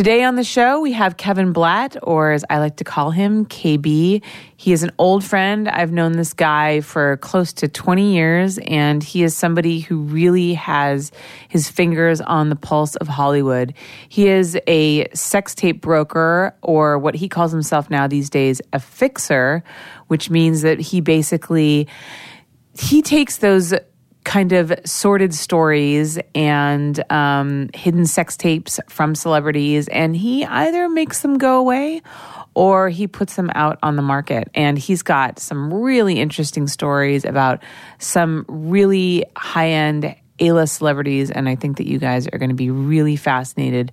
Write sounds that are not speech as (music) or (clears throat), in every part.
Today on the show, we have Kevin Blatt, or as I like to call him, KB. He is an old friend. I've known this guy for close to 20 years, and he is somebody who really has his fingers on the pulse of Hollywood. He is a sex tape broker, or what he calls himself now these days, a fixer, which means that he basically he takes those kind of sordid stories and um, hidden sex tapes from celebrities, and he either makes them go away or he puts them out on the market. And he's got some really interesting stories about some really high end. A list celebrities, and I think that you guys are going to be really fascinated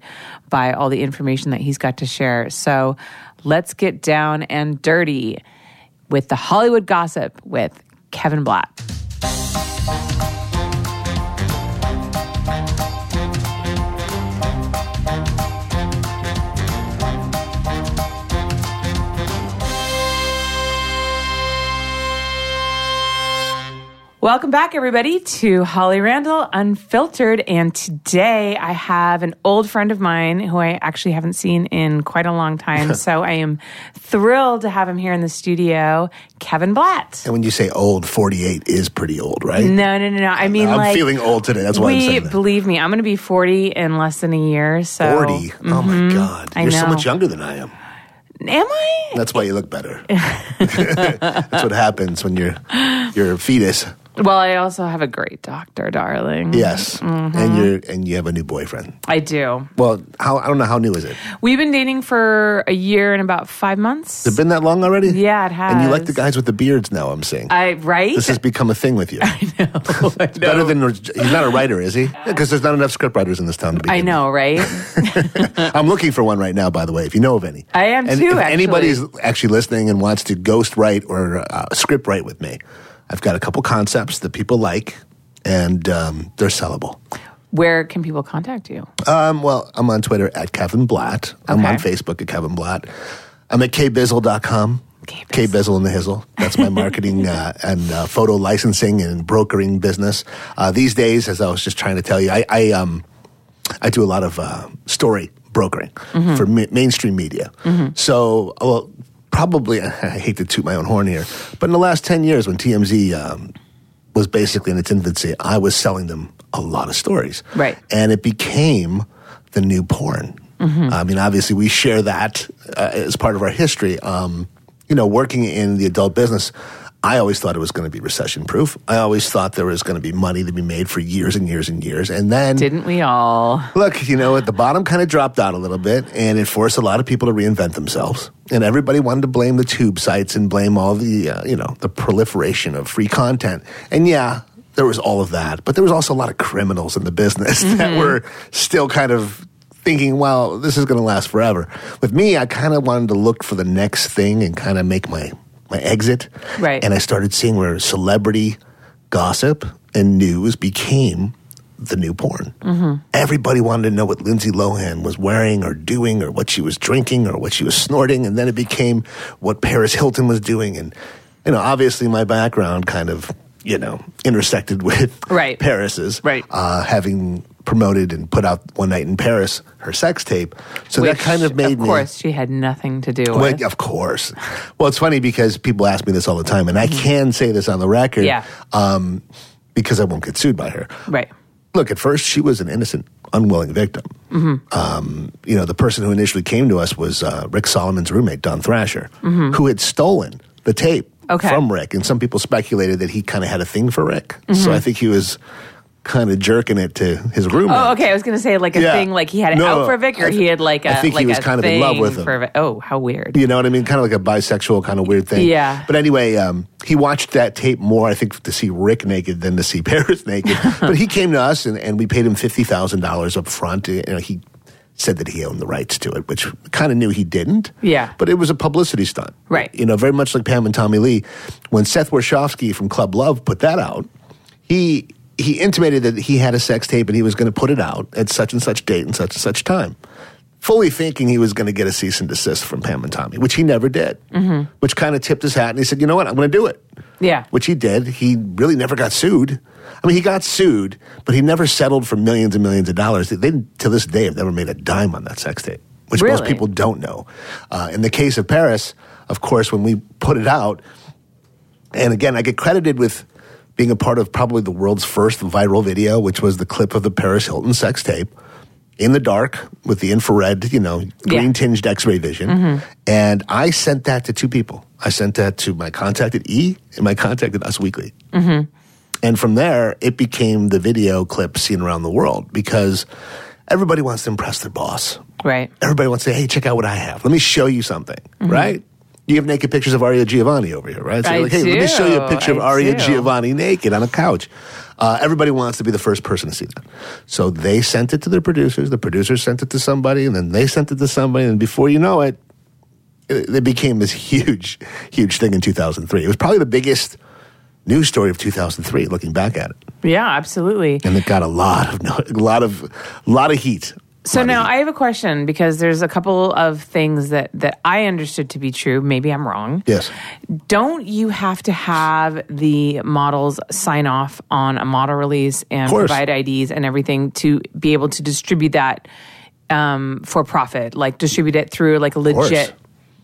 by all the information that he's got to share. So let's get down and dirty with the Hollywood gossip with Kevin Blatt. Welcome back, everybody, to Holly Randall Unfiltered. And today I have an old friend of mine who I actually haven't seen in quite a long time. (laughs) so I am thrilled to have him here in the studio, Kevin Blatt. And when you say old, 48 is pretty old, right? No, no, no, no. I mean, I'm like. feeling old today. That's why I'm we, saying that. believe me, I'm going to be 40 in less than a year. So 40? Oh my God. Mm-hmm. I You're so much younger than I am. Am I? That's why you look better. (laughs) (laughs) That's what happens when you're you're a fetus. Well, I also have a great doctor, darling. Yes. Mm-hmm. And you're and you have a new boyfriend. I do. Well, how I don't know how new is it? We've been dating for a year and about five months. It's been that long already? Yeah, it has. And you like the guys with the beards now, I'm seeing. I right? this has become a thing with you. (laughs) I know. (laughs) I know. Better than he's not a writer, is he? Because there's not enough script writers in this town to be. I know, right? (laughs) I'm looking for one right now, by the way, if you know of any. I am and too, If actually. anybody's actually listening and wants to ghost write or uh, script write with me, I've got a couple concepts that people like, and um, they're sellable. Where can people contact you? Um, well, I'm on Twitter at Kevin Blatt. I'm Okay. on Facebook at Kevin Blatt. I'm at kbizzle.com. Kbizzle. Kbizzle in the Hizzle. That's my marketing (laughs) uh, and uh, photo licensing and brokering business. Uh, these days, as I was just trying to tell you, I, I, um, I do a lot of uh, story brokering for ma- mainstream media. So, well, probably, (laughs) I hate to toot my own horn here, but in the last 10 years, when TMZ um, was basically in its infancy, I was selling them a lot of stories. Right. And it became the new porn. I mean, obviously, we share that uh, as part of our history. Um, you know, working in the adult business, I always thought it was going to be recession proof. I always thought there was going to be money to be made for years and years and years. And then Didn't we all? Look, you know, at the bottom kind of dropped out a little bit, and it forced a lot of people to reinvent themselves. And everybody wanted to blame the tube sites and blame all the, uh, you know, the proliferation of free content. And yeah, there was all of that, but there was also a lot of criminals in the business (laughs) that were still kind of thinking, well, this is going to last forever. With me, I kind of wanted to look for the next thing and kind of make my my exit. Right. And I started seeing where celebrity gossip and news became the new porn. Everybody wanted to know what Lindsay Lohan was wearing or doing or what she was drinking or what she was snorting. And then it became what Paris Hilton was doing. And, you know, obviously my background kind of, you know, intersected (laughs) with Right. Paris's. Right. Uh, having promoted and put out One Night in Paris, her sex tape. So that kind of made me. Of me. course, she had nothing to do with. Well, of course. Well, it's funny because people ask me this all the time, and I can say this on the record Yeah. um, because I won't get sued by her. Right. Look, at first, she was an innocent, unwilling victim. Um, you know, the person who initially came to us was uh, Rick Solomon's roommate, Don Thrasher, who had stolen the tape Okay. from Rick. And some people speculated that he kind of had a thing for Rick. Hmm. So I think he was kind of jerking it to his roommate. Oh, okay. I was going to say like a Yeah. thing, like he had it No, out for Vic, or I he had like a I think he was kind of in love with him. for Oh, how weird. You know what I mean? Kind of like a bisexual kind of weird thing. Yeah. But anyway, um, he watched that tape more, I think, to see Rick naked than to see (laughs) Paris naked. (laughs) but he came to us and, and we paid him $50,000 up front. You know, he said that he owned the rights to it, which kind of knew he didn't. Yeah. But it was a publicity stunt. Right. You know, very much like Pam and Tommy Lee. When Seth Warshavsky from Club Love put that out, he he intimated that he had a sex tape and he was going to put it out at such and such date and such and such time, fully thinking he was going to get a cease and desist from Pam and Tommy, which he never did. Mm-hmm. Which kind of tipped his hat and he said, "You know what? I'm going to do it." Yeah. Which he did. He really never got sued. I mean, he got sued, but he never settled for millions and millions of dollars. They, to this day have never made a dime on that sex tape. which most people don't know. Uh, in the case of Paris, of course, when we put it out, and again, I get credited with being a part of probably the world's first viral video, which was the clip of the Paris Hilton sex tape in the dark with the infrared, you know, green tinged X ray vision. Mm-hmm. And I sent that to two people. I sent that to my contact at E and my contact at Us Weekly. Mm-hmm. And from there, it became the video clip seen around the world because everybody wants to impress their boss. Right. Everybody wants to say, hey, check out what I have. Let me show you something, mm-hmm. right? You have naked pictures of Aria Giovanni over here, right? So. I like, hey, let me show you a do. picture of I Aria do. Giovanni naked on a couch. Uh, everybody wants to be the first person to see that. So they sent it to their producers. The producers sent it to somebody, and then they sent it to somebody. And before you know it, it, it became this huge, huge thing in 2003. It was probably the biggest news story of 2003, looking back at it. Yeah, absolutely. And it got a lot of, a lot of, a lot of heat. So now. I have a question because there's a couple of things that that I understood to be true. Maybe I'm wrong. Yes. Don't you have to have the models sign off on a model release and provide IDs and everything to be able to distribute that um, for profit? Like distribute it through like a legit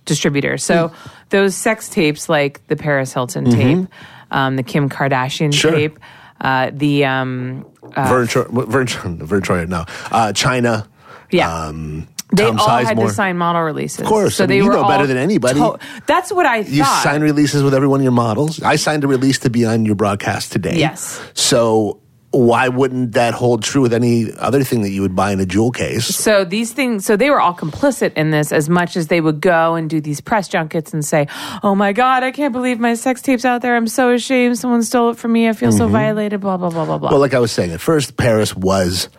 distributor. So those sex tapes, like the Paris Hilton tape, um, the Kim Kardashian Mm-hmm. Sure. tape, uh, the um, Vern, Tro- Vern, (laughs) Vern Troyer, no. Uh, Chyna. Yeah. Um, they Tom all had to sign model releases. Of course. So I mean, they you were know better than anybody. That's what I You thought. sign releases with every one of your models. I signed a release to be on your broadcast today. Yes. So why wouldn't that hold true with any other thing that you would buy in a jewel case? so these things, so they were all complicit in this as much as they would go and do these press junkets and say, "Oh my God, I can't believe my sex tape's out there. I'm so ashamed. Someone stole it from me. I feel so violated." Blah blah blah blah blah. Mm-hmm. Well, like I was saying, at first, Paris was,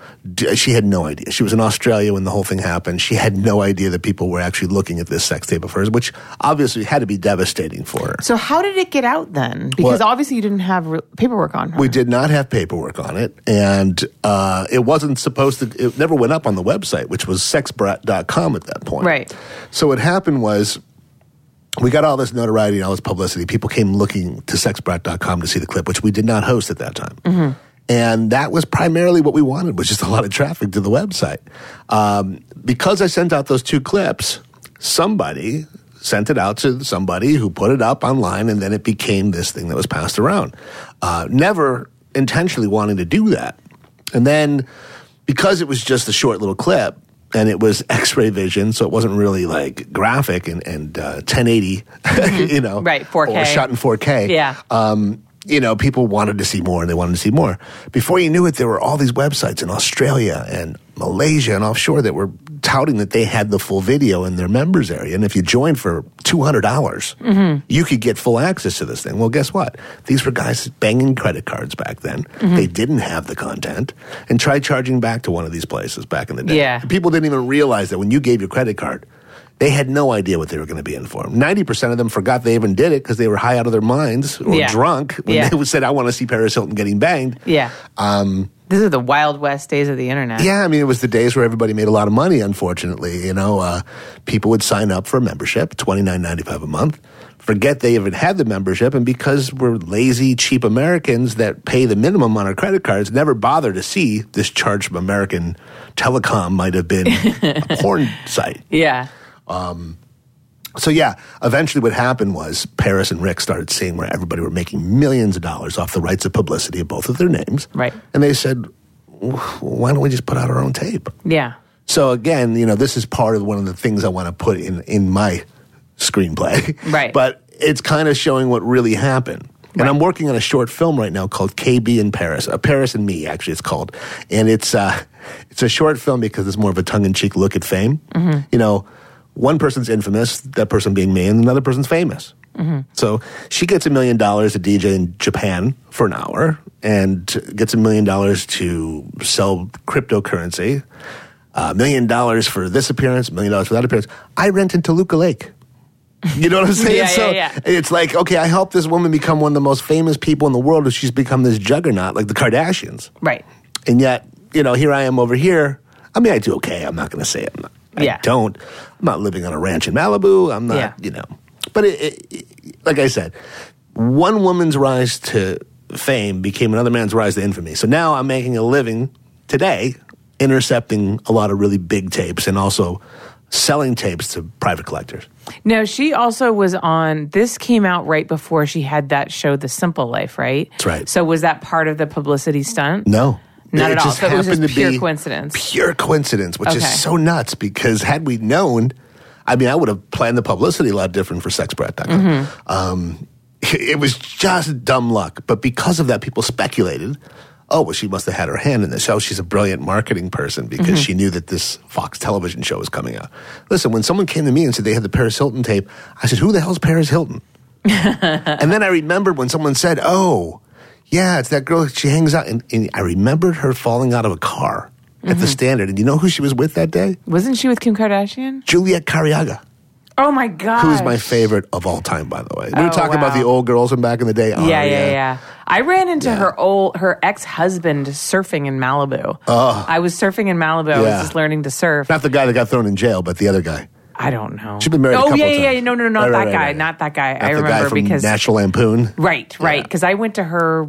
she had no idea. She was in Australia when the whole thing happened. She had no idea that people were actually looking at this sex tape of hers, which obviously had to be devastating for her. so how did it get out then? Because Well- obviously you didn't have re- paperwork on her. We did not have paperwork on it, and uh, it wasn't supposed to. It never went up on the website, which was sexbrat.com at that point. Right. So what happened was. We got all this notoriety and all this publicity. People came looking to sexbrat.com to see the clip, which we did not host at that time. And that was primarily what we wanted, was just a lot of traffic to the website. Um, because I sent out those two clips, somebody sent it out to somebody who put it up online, and then it became this thing that was passed around. Uh, never intentionally wanting to do that. And then because it was just a short little clip, and it was X-ray vision, so it wasn't really like graphic and, and uh, 1080, (laughs) you know, Right, 4K. or shot in 4K Yeah. um, you know, people wanted to see more and they wanted to see more. Before you knew it, there were all these websites in Australia and Malaysia and offshore that were touting that they had the full video in their members area. And if you joined for $200, dollars mm-hmm. you could get full access to this thing. Well, guess what? These were guys banging credit cards back then. Mm-hmm. They didn't have the content and try charging back to one of these places back in the day. Yeah. People didn't even realize that when you gave your credit card, they had no idea what they were going to be in for. Ninety percent of them forgot they even did it because they were high out of their minds or Yeah. drunk when Yeah. they (laughs) said, "I want to see Paris Hilton getting banged." yeah. Um, These are the wild west days of the internet. Yeah, I mean, it was the days where everybody made a lot of money. Unfortunately, you know, uh, people would sign up for a membership, twenty nine ninety five a month. Forget they even had the membership, and because we're lazy, cheap Americans that pay the minimum on our credit cards, never bother to see this charge from American Telecom might have been a (laughs) porn site. Yeah. So yeah, eventually what happened was Paris and Rick started seeing where everybody were making millions of dollars off the rights of publicity of both of their names. Right. And they said, why don't we just put out our own tape? Yeah. So again, you know, this is part of one of the things I want to put in in my screenplay. Right. But it's kind of showing what really happened. And Right. I'm working on a short film right now called KB in Paris. Uh, Paris and Me, actually, it's called. And it's uh, it's a short film because it's more of a tongue in cheek look at fame. Mm-hmm. You know, one person's infamous, that person being me, and another person's famous. Mm-hmm. So she gets a million dollars to DJ in Japan for an hour and gets a million dollars to sell cryptocurrency, a million dollars for this appearance, a million dollars for that appearance. I rent in Toluca Lake. You know what I'm (laughs) saying? Yeah, so yeah, yeah. it's like, okay, I helped this woman become one of the most famous people in the world, and she's become this juggernaut like the Kardashians. Right. And yet, you know, here I am over here. I mean, I do okay. I'm not going to say it. I don't. I'm not living on a ranch in Malibu. I'm not, Yeah. you know. But it, it, it- like I said, one woman's rise to fame became another man's rise to infamy. So now I'm making a living today intercepting a lot of really big tapes and also selling tapes to private collectors. No, she also was on. This came out right before she had that show, The Simple Life, right? That's right. So was that part of the publicity stunt? No. Not it at all. just So it was happened just to pure be coincidence. Pure coincidence, which Okay. is so nuts because had we known, I mean, I would have planned the publicity a lot different for sexbrat.com. Mm-hmm. Um, (laughs) it was just dumb luck. But because of that, people speculated, oh, well, she must have had her hand in this. Oh, she's a brilliant marketing person because Mm-hmm. she knew that this Fox television show was coming out. Listen, when someone came to me and said they had the Paris Hilton tape, I said, who the hell's Paris Hilton? (laughs) and then I remembered when someone said, "Oh, yeah, it's that girl. She hangs out." And, and I remembered her falling out of a car at Mm-hmm. the Standard. And you know who she was with that day? Wasn't she with Kim Kardashian? Juliet Cariaga, Oh my god! who is my favorite of all time, by the way. We Oh, were talking about wow. the old girls from back in the day. Yeah, yeah, yeah. I ran into Yeah. her old her ex husband surfing in Malibu. Oh. I was surfing in Malibu. I was Yeah. just learning to surf. Not the guy that got thrown in jail, but the other guy. I don't know. She's been married a Oh yeah, yeah, yeah. No, no, no, not Right, that right, guy. right. Not that guy. Not I remember guy because National Lampoon. right, right. Yeah. Because I went to her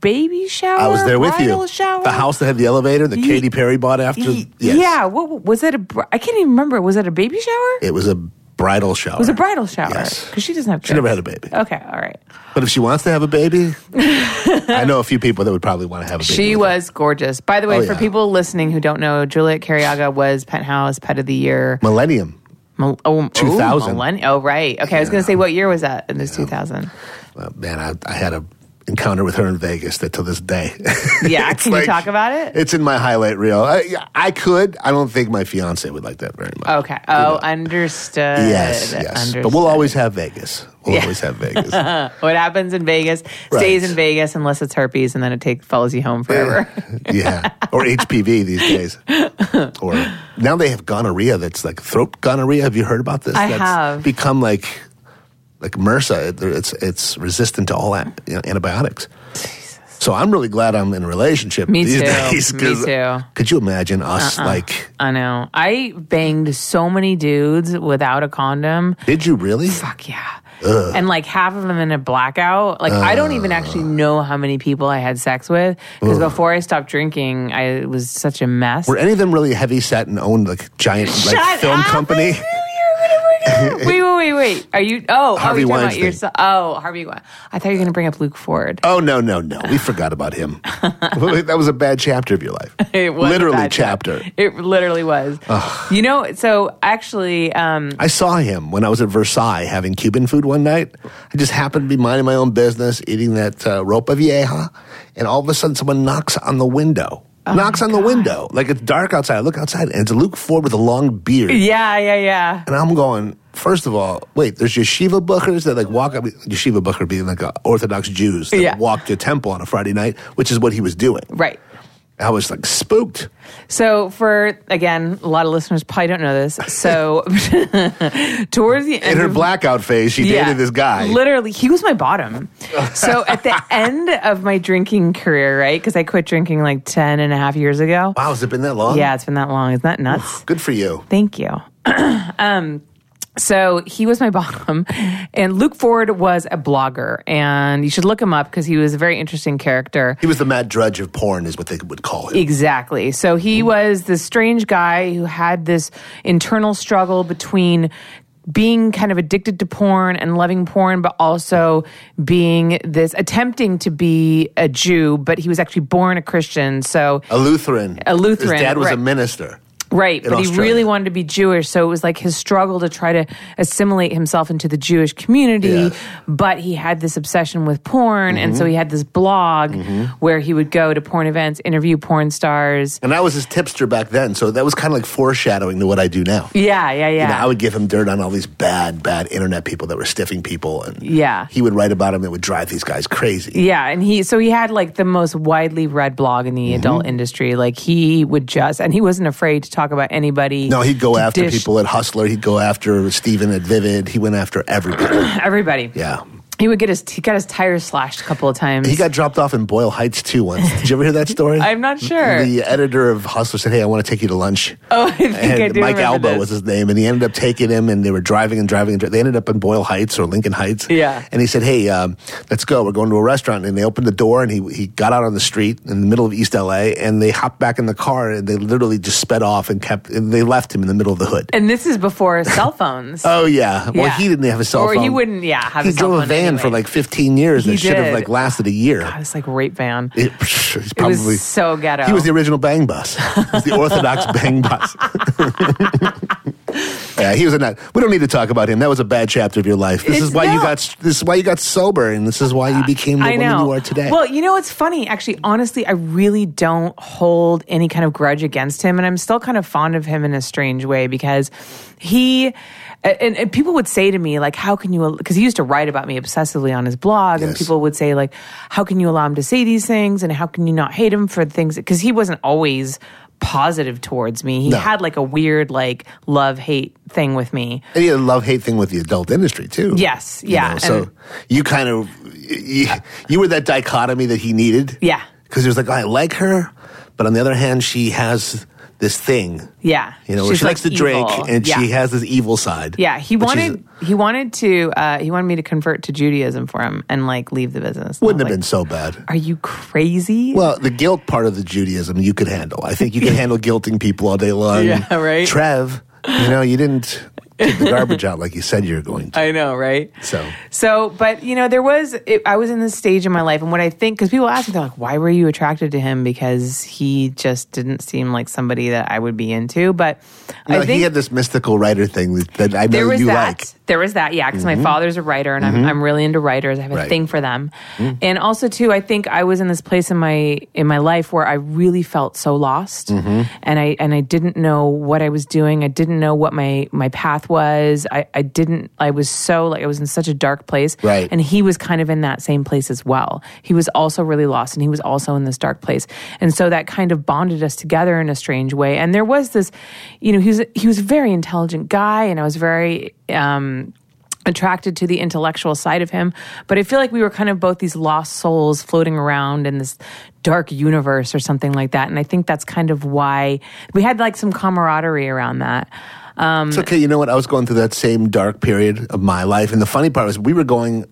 baby shower. I was there with you. Shower. The house that had the elevator that Ye- Katy Perry bought after. Yes. Yeah. What was it? A, I can't even remember. Was it a baby shower? It was a bridal shower. It was a bridal shower. Yes. Because she doesn't have. She never had a baby. Okay. All right. But if she wants to have a baby, (laughs) I know a few people that would probably want to have a baby. She with her. was gorgeous. By the way, Oh, for yeah. people listening who don't know, Juliet Cariaga was Penthouse Pet of the Year. Millennium. Mil- oh, 2000. Oh, millenn- oh, right. Okay, I was going to say, what year was that? In this 2000. Uh, man, I, I had a encounter with her in Vegas that to this day. (laughs) Yeah, can you talk about it? It's in my highlight reel. I, I could. I don't think my fiance would like that very much. Okay. Oh, understood. Yes, yes. Understood. But we'll always have Vegas. We'll Yeah. always have (laughs) Vegas. What happens in Vegas stays Right. in Vegas unless it's herpes, and then it take follows you home forever. Eh, yeah. (laughs) Or HPV these days. Or now they have gonorrhea that's like throat gonorrhea. Have you heard about this? I that's have. become like like MRSA. It- It's it's resistant to all an- you know, antibiotics. So I'm really glad I'm in a relationship Me these too. days. Me too. Could you imagine us Uh-uh. like? I know. I banged so many dudes without a condom. Did you really? Fuck yeah. And like half of them in a blackout. Like I don't even actually uh. know how many people I had sex with because before I stopped drinking, I was such a mess. Were any of them really heavy set and owned like giant like Shut film up. company? (laughs) wait, wait, wait, wait. Are you? Oh, Harvey oh, you're talking about Weinstein. yourself. Oh, Harvey. Wein- I thought you were going to bring up Luke Ford. Oh no, no, no! We forgot about him. (laughs) that was a bad chapter of your life. (laughs) It was a literally bad chapter. It literally was. You know, so actually, um, I saw him when I was at Versailles having Cuban food one night. I just happened to be minding my own business, eating that uh, ropa vieja, and all of a sudden someone knocks on the window. Oh knocks on the window. Like it's dark outside. I look outside and it's Luke Ford with a long beard. yeah, yeah, yeah. And I'm going, first of all, wait, there's yeshiva bookers that like walk up, yeshiva booker being like a Orthodox Jews that Yeah. walk to temple on a Friday night, which is what he was doing. Right. I was like spooked. So, for again, a lot of listeners probably don't know this. So, (laughs) towards the end In her of- blackout phase, she dated this guy. Literally, he was my bottom. (laughs) so, at the end of my drinking career, right? Because I quit drinking like 10 and a half years ago. Wow, has it been that long? Yeah, it's been that long. Isn't that nuts? Good for you. Thank you. (clears throat) um, so he was my (laughs) bottom, and Luke Ford was a blogger, and you should look him up because he was a very interesting character. He was the Matt Drudge of porn, is what they would call him. Exactly. So he was this strange guy who had this internal struggle between being kind of addicted to porn and loving porn, but also being this attempting to be a Jew, but he was actually born a Christian. So A Lutheran. A Lutheran, His dad was a minister. Right, but he really wanted to be Jewish, so it was like his struggle to try to assimilate himself into the Jewish community. But he had this obsession with porn, and Mm-hmm. so he had this blog where he would go to porn events, interview porn stars. And I was his tipster back then, so that was kind of like foreshadowing to what I do now. Yeah, yeah, yeah. You know, I would give him dirt on all these bad, bad internet people that were stiffing people, and Yeah. he would write about them. It would drive these guys crazy. Yeah, and he so he had like the most widely read blog in the Mm-hmm. adult industry. Like he would just and he wasn't afraid to talk about anybody. No, he'd go after dish people at Hustler. He'd go after Steven at Vivid. He went after everybody. (clears throat) everybody. yeah. He would get his he got his tires slashed a couple of times. He got dropped off in Boyle Heights too once. Did you ever hear that story? (laughs) I'm not sure. The editor of Hustler said, "Hey, I want to take you to lunch." Oh, (laughs) I think and I do Mike Alba this. was his name, and he ended up taking him, and they were driving and driving. And they ended up in Boyle Heights or Lincoln Heights. Yeah. And he said, "Hey, um, let's go. We're going to a restaurant." And they opened the door, and he he got out on the street in the middle of East LA, and they hopped back in the car, and they literally just sped off and kept. And they left him in the middle of the hood. and this is before cell phones. (laughs) Oh yeah. Well, Yeah. he didn't have a cell Or phone. Or he wouldn't, yeah, have He a cell drove a phone van for like 15 years. He that should have did. like lasted a year. God, it's like rape van. It, (laughs) he's probably was so ghetto. he was the original bang bus. He was the orthodox (laughs) bang bus. (laughs) yeah, he was a nut. We don't need to talk about him. That was a bad chapter of your life. This is It's why you no- got this is why you got sober, and this is why you became the I woman know. you are today. Well, you know, it's funny. Actually, honestly, I really don't hold any kind of grudge against him, and I'm still kind of fond of him in a strange way because he. And, and people would say to me, like, how can you, because he used to write about me obsessively on his blog, and people would say, like, how can you allow him to say these things, and how can you not hate him for things? Because he wasn't always positive towards me. He No. had like a weird, like, love hate thing with me. and you had a love hate thing with the adult industry too. Yes, You yeah, know, so and- you kind of you, you were that dichotomy that he needed. Yeah. because he was like, I like her, but on the other hand, she has this thing. Yeah. You know, she likes to like, drink, and Yeah. she has this evil side. Yeah, he wanted he wanted to uh, he wanted me to convert to Judaism for him and like leave the business. And Wouldn't have was been so bad. Are you crazy? Well, the guilt part of the Judaism you could handle. I think you can handle guilting people all day long. (laughs) Yeah, right. Trev, you know, you didn't take the garbage out like you said you were going to. I know, right? So So, but you know, there was it, I was in this stage in my life, and what I think because people ask me, they're like, "Why were you attracted to him?" Because he just didn't seem like somebody that I would be into. But know, I think he had this mystical writer thing that, I know you that. like. Mm-hmm. There was that, yeah, because my father's a writer and I'm, I'm really into writers. I have a Right. Thing for them, and also too, I think I was in this place in my in my life where I really felt so lost, Mm-hmm. and I and I didn't know what I was doing. I didn't know what my my path was. I I didn't. I was so like I was in such a dark place, Right. And he was kind of in that same place as well. He was also really lost, and he was also in this dark place, and so that kind of bonded us together in a strange way. And there was this, you know, he was he was a very intelligent guy, and I was very. Um, attracted to the intellectual side of him but i feel like we were kind of both these lost souls floating around in this dark universe or something like that and i think that's kind of why we had like some camaraderie around that um, It's okay. You know what? I was going through that same dark period of my life, and the funny part was we were going,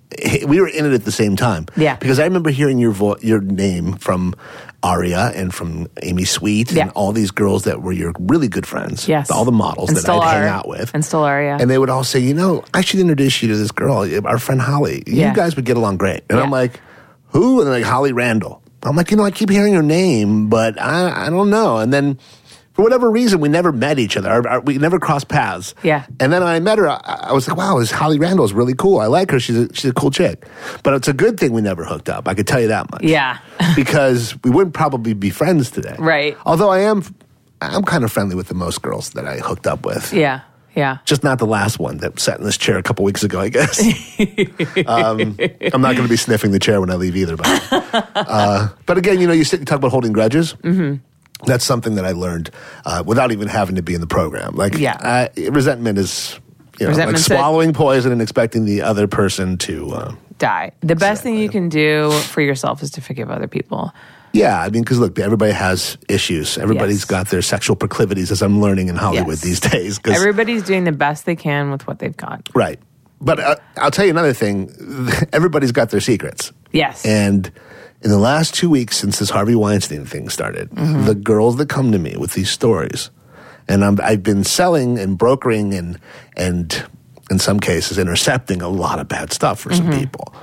we were in it at the same time. Yeah. Because I remember hearing your vo- your name from Aria and from Amy Sweet Yeah. and all these girls that were your really good friends. Yes. All the models And that I'd hang out with. And still are, yeah. And they would all say, you know, I should introduce you to this girl, our friend Holly. You Yeah. guys would get along great. And I'm like, who? And they're like, Holly Randall. I'm like, you know, I keep hearing her name, but I, I don't know. And then for whatever reason, we never met each other. Our- our- we never crossed paths. Yeah. And then when I met her, I, I was like, wow, this Holly Randall is really cool. I like her. She's a, she's a cool chick. But it's a good thing we never hooked up. I could tell you that much. Yeah. (laughs) because we wouldn't probably be friends today. Right. Although I am, I'm kind of friendly with the most girls that I hooked up with. yeah yeah Just not the last one that sat in this chair a couple weeks ago, I guess. (laughs) um, I'm not going to be sniffing the chair when I leave either. But, (laughs) uh, but again, you know, you, sit, you talk about holding grudges. Mm-hmm. That's something that I learned uh, without even having to be in the program. Like, Yeah. uh, resentment is, you know, like swallowing poison and expecting the other person to. Uh, die the best thing you can do for yourself is to forgive other people yeah, I mean, because look, everybody has issues. Everybody's Yes. got their sexual proclivities, as I'm learning in Hollywood Yes. these (laughs) days. 'cause- everybody's doing the best they can with what they've got Right. But uh, I'll tell you another thing. (laughs) Everybody's got their secrets. yes And in the last two weeks since this Harvey Weinstein thing started, mm-hmm. the girls that come to me with these stories, and I'm, I've been selling and brokering and and in some cases intercepting a lot of bad stuff for some mm-hmm. people.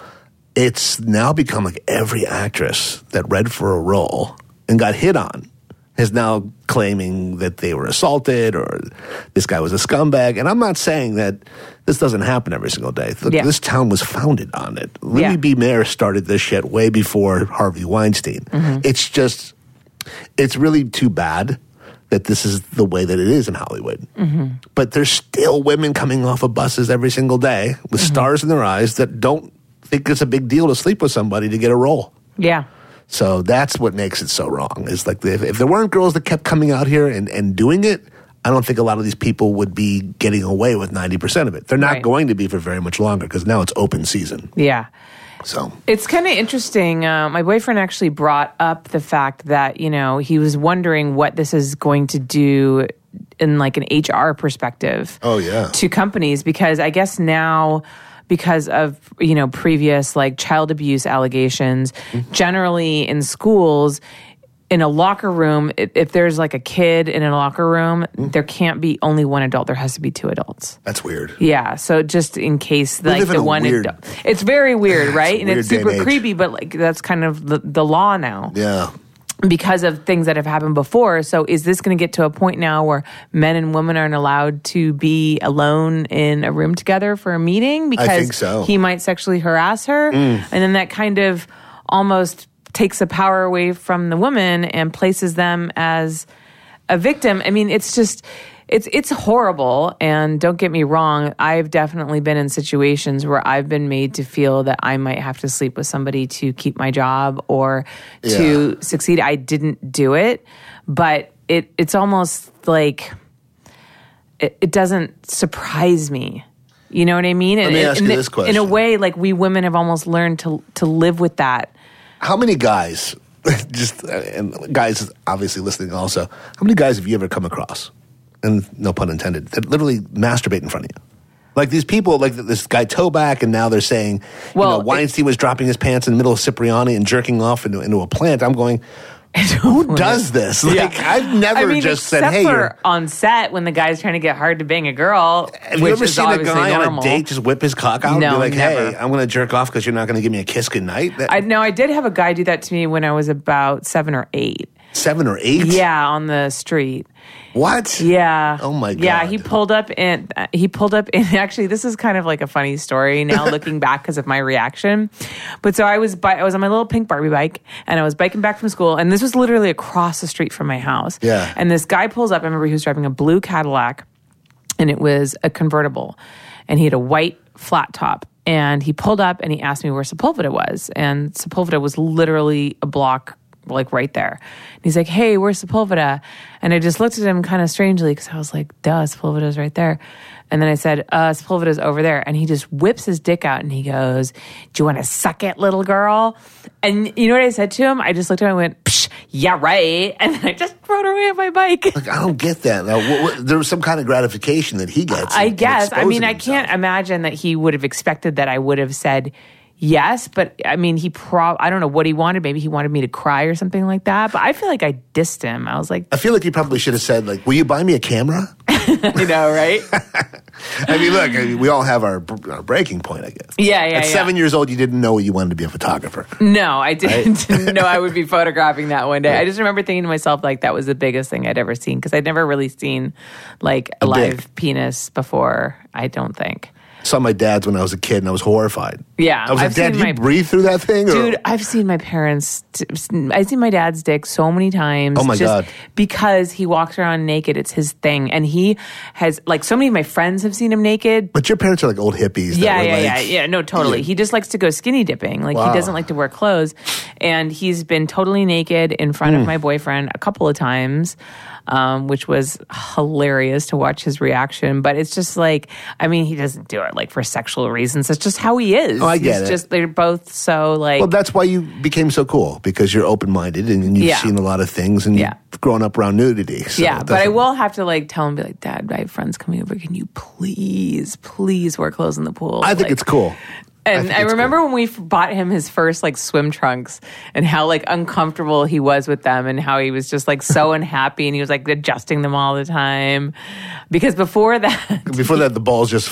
It's now become like every actress that read for a role and got hit on is now claiming that they were assaulted or this guy was a scumbag. And I'm not saying that this doesn't happen every single day. Look, Yeah. This town was founded on it. Louis Yeah. B. Mayer started this shit way before Harvey Weinstein. Mm-hmm. It's just, it's really too bad that this is the way that it is in Hollywood. Mm-hmm. But there's still women coming off of buses every single day with Mm-hmm. stars in their eyes that don't think it's a big deal to sleep with somebody to get a role. yeah So that's what makes it so wrong. Is like if, if there weren't girls that kept coming out here and, and doing it, I don't think a lot of these people would be getting away with 90% of it. They're not Right. going to be for very much longer because now it's open season. Yeah. So, It's kind of interesting. Uh, my boyfriend actually brought up the fact that, you know, he was wondering what this is going to do in like an HR perspective. Oh, yeah. To companies because I guess now because of, you know, previous like child abuse allegations, Mm-hmm. generally in schools in a locker room, if, there's like a kid in a locker room, Mm. there can't be only one adult. There has to be two adults. that's weird. Yeah, so just in case, like in the one, weird- adult- it's very weird, (laughs) right? a and weird it's super creepy, but like that's kind of the, the law now Yeah. Because of things that have happened before. So is this going to get to a point now where men and women aren't allowed to be alone in a room together for a meeting because so. Mm. he might sexually harass her, and then that kind of almost takes the power away from the woman and places them as a victim. I mean, it's just it's it's horrible and don't get me wrong, I've definitely been in situations where I've been made to feel that I might have to sleep with somebody to keep my job or to succeed. I didn't do it, but it it's almost like it, it doesn't surprise me. You know what I mean? Let me ask you this question. In a way, like we women have almost learned to to live with that. How many guys, (laughs) just, and guys obviously listening also, how many guys have you ever come across, and no pun intended, that literally masturbate in front of you? Like these people, like this guy Toback, and now they're saying, Well, you know, Weinstein was dropping his pants in the middle of Cipriani and jerking off into, into a plant. I'm going, (laughs) who does this? Like, I've never I mean, just said, hey, for you're, on set when the guy's trying to get hard to bang a girl. have you ever seen a guy on a date just whip his cock out and No, be like, never. hey, I'm going to jerk off because you're not going to give me a kiss goodnight? That, I know I did have a guy do that to me when I was about seven or eight. Seven or eight? Yeah, on the street. What? Yeah. Oh my god. Yeah, he pulled up in. uh, He pulled up in. Actually, this is kind of like a funny story now, (laughs) looking back because of my reaction. But so I was, I was on my little pink Barbie bike, and I was biking back from school, and this was literally across the street from my house. Yeah. And this guy pulls up. I remember he was driving a blue Cadillac, and it was a convertible, and he had a white flat top. And he pulled up and he asked me where Sepulveda was, and Sepulveda was literally a block like right there. And he's like, "Hey, where's Sepulveda?" And I just looked at him kind of strangely because I was like, "Duh, Sepulveda's right there." And then I said, "Uh, Sepulveda's over there." And he just whips his dick out and he goes, "Do you want to suck it, little girl?" And you know what I said to him? I just looked at him and went, Psh, "Yeah, right." (laughs) And then I just rode away on my bike. Like, I don't get that. Now, what, what, there was some kind of gratification that he gets. I guess. I mean, I can't imagine that he would have expected that I would have said yes, but I mean, he prob I don't know what he wanted. Maybe he wanted me to cry or something like that. But I feel like I dissed him. I was like, I feel like you probably should have said, like, will you buy me a camera? (laughs) you know, right? (laughs) I mean, look, I mean, we all have our, our breaking point, I guess. Yeah, yeah, At yeah. seven years old, you didn't know you wanted to be a photographer. No, I didn't (laughs) know I would be photographing that one day. I just remember thinking to myself, like, that was the biggest thing I'd ever seen because I'd never really seen like a, A live dick. penis before, I don't think. Saw my dad's when I was a kid, and I was horrified. Yeah, I was like, I've Dad, seen you breathe through that thing? Or- Dude, I've seen my parents. I've seen my dad's dick so many times. Oh my just God. Because he walks around naked, it's his thing, and he has like so many of my friends have seen him naked. but your parents are like old hippies. that Yeah, were yeah, like- yeah, yeah. No, totally. Yeah. He just likes to go skinny dipping. Like Wow. he doesn't like to wear clothes, and he's been totally naked in front Hmm. of my boyfriend a couple of times, um, which was hilarious to watch his reaction. But it's just like, I mean, he doesn't do it like for sexual reasons. It's just how he is. Oh, I get He's it. Just they're both so like. Well, that's why you became so cool because you're open minded and you've Yeah. seen a lot of things and Yeah. you've grown up around nudity. So yeah, but I will have to like tell him, be like, Dad, I have friends coming over. Can you please, please wear clothes in the pool? I think Like- it's cool. And I, it's remember when we f- bought him his first like swim trunks and how like uncomfortable he was with them and how he was just like so (laughs) unhappy and he was like adjusting them all the time. Because before (laughs) that, Before that, the balls just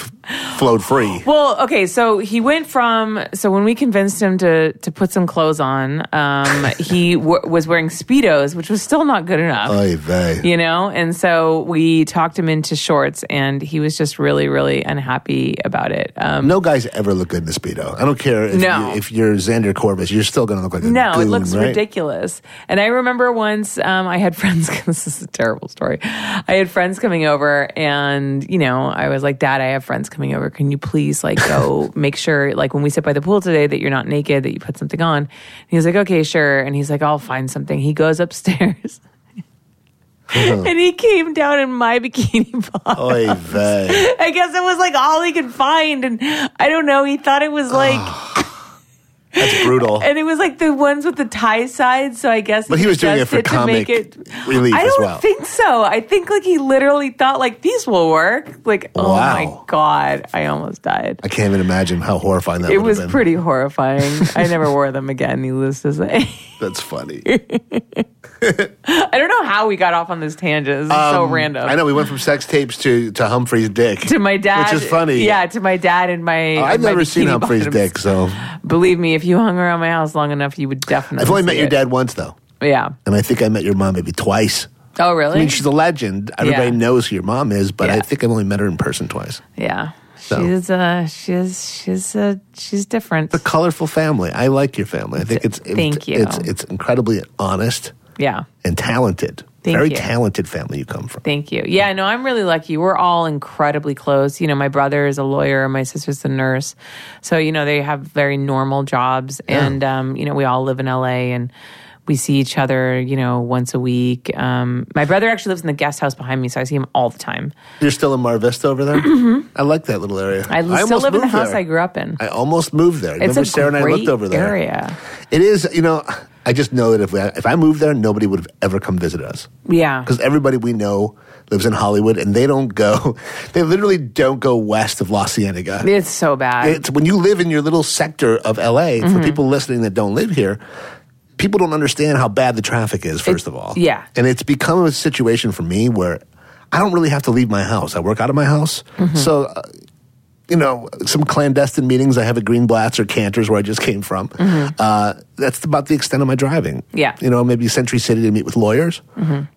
flowed free. well, okay, so he went from so when we convinced him to to put some clothes on, um, (laughs) he w- was wearing speedos, which was still not good enough. Oy vey. you know and so we talked him into shorts and he was just really really unhappy about it um, No guys ever look good in a speedo. I don't care if, No. you, if you're Xander Corvus, you're still going to look like a no it looks right? ridiculous. And i remember once um, i had (laughs) friends this is a terrible story. I had friends coming over and you know i was like dad i have friends coming over. Can you please like go (laughs) make sure like when we sit by the pool today that you're not naked that you put something on? And he was like okay sure. And he's like i'll find something. He goes upstairs (laughs) (laughs) and he came down in my bikini (laughs) bottom. Oy vey. I guess it was like all he could find, and I don't know. He thought it was like, (sighs) That's brutal. and it was like the ones with the tie sides. So I guess, But he was doing it for adjusted to make comic it- relief I as don't well. think so. I think like he literally thought like these will work. Like, oh my Wow. god, I almost died. I can't even imagine how horrifying that It would was have been. pretty horrifying. I never wore them again, needless to say. (laughs) That's funny. (laughs) I don't know how we got off on this tangent. This is so random. Um, I know we went from sex tapes to, to Humphrey's dick. To my dad, Which is funny. Yeah, to my dad and my. I've my never seen Humphrey's bottoms. dick, so Believe me, if you hung around my house long enough, you would definitely. I've only met see your dad once though, Yeah. and I think I met your mom maybe twice. Oh, really? I mean, she's a legend. Everybody Yeah. knows who your mom is, but I think I've only met her in person twice. yeah. So. She's uh she's she's uh she's different. A colorful family. I like your family. I think it's it's, Thank you. It's it's incredibly honest yeah. and talented. Thank Very you. talented family you come from. Thank you. Yeah, no, I'm really lucky. We're all incredibly close. You know, my brother is a lawyer, my sister's a nurse. So, you know, they have very normal jobs. And, um, you know, we all live in LA and we see each other, you know, once a week. Um, my brother actually lives in the guest house behind me, so I see him all the time. You're still in Mar Vista over there. I like that little area. Mm-hmm. I, still live in the house there. I grew up in. I almost moved there. It's Remember a Sarah and I great looked over there. area. It is, you know, I just know that if we, if I moved there, nobody would have ever come visit us Yeah. because everybody we know lives in Hollywood, and they don't go. (laughs) They literally don't go west of La Cienega. It's so bad. It's when you live in your little sector of LA. Mm-hmm. For people listening that don't live here, people don't understand how bad the traffic is. First of all, yeah. and it's become a situation for me where I don't really have to leave my house. I work out of my house, Mm-hmm. so. Uh, you know, some clandestine meetings I have at Greenblatt's or Canter's where I just came from. Uh, that's about the extent of my driving. Mm-hmm. Yeah. You know, maybe Century City to meet with lawyers.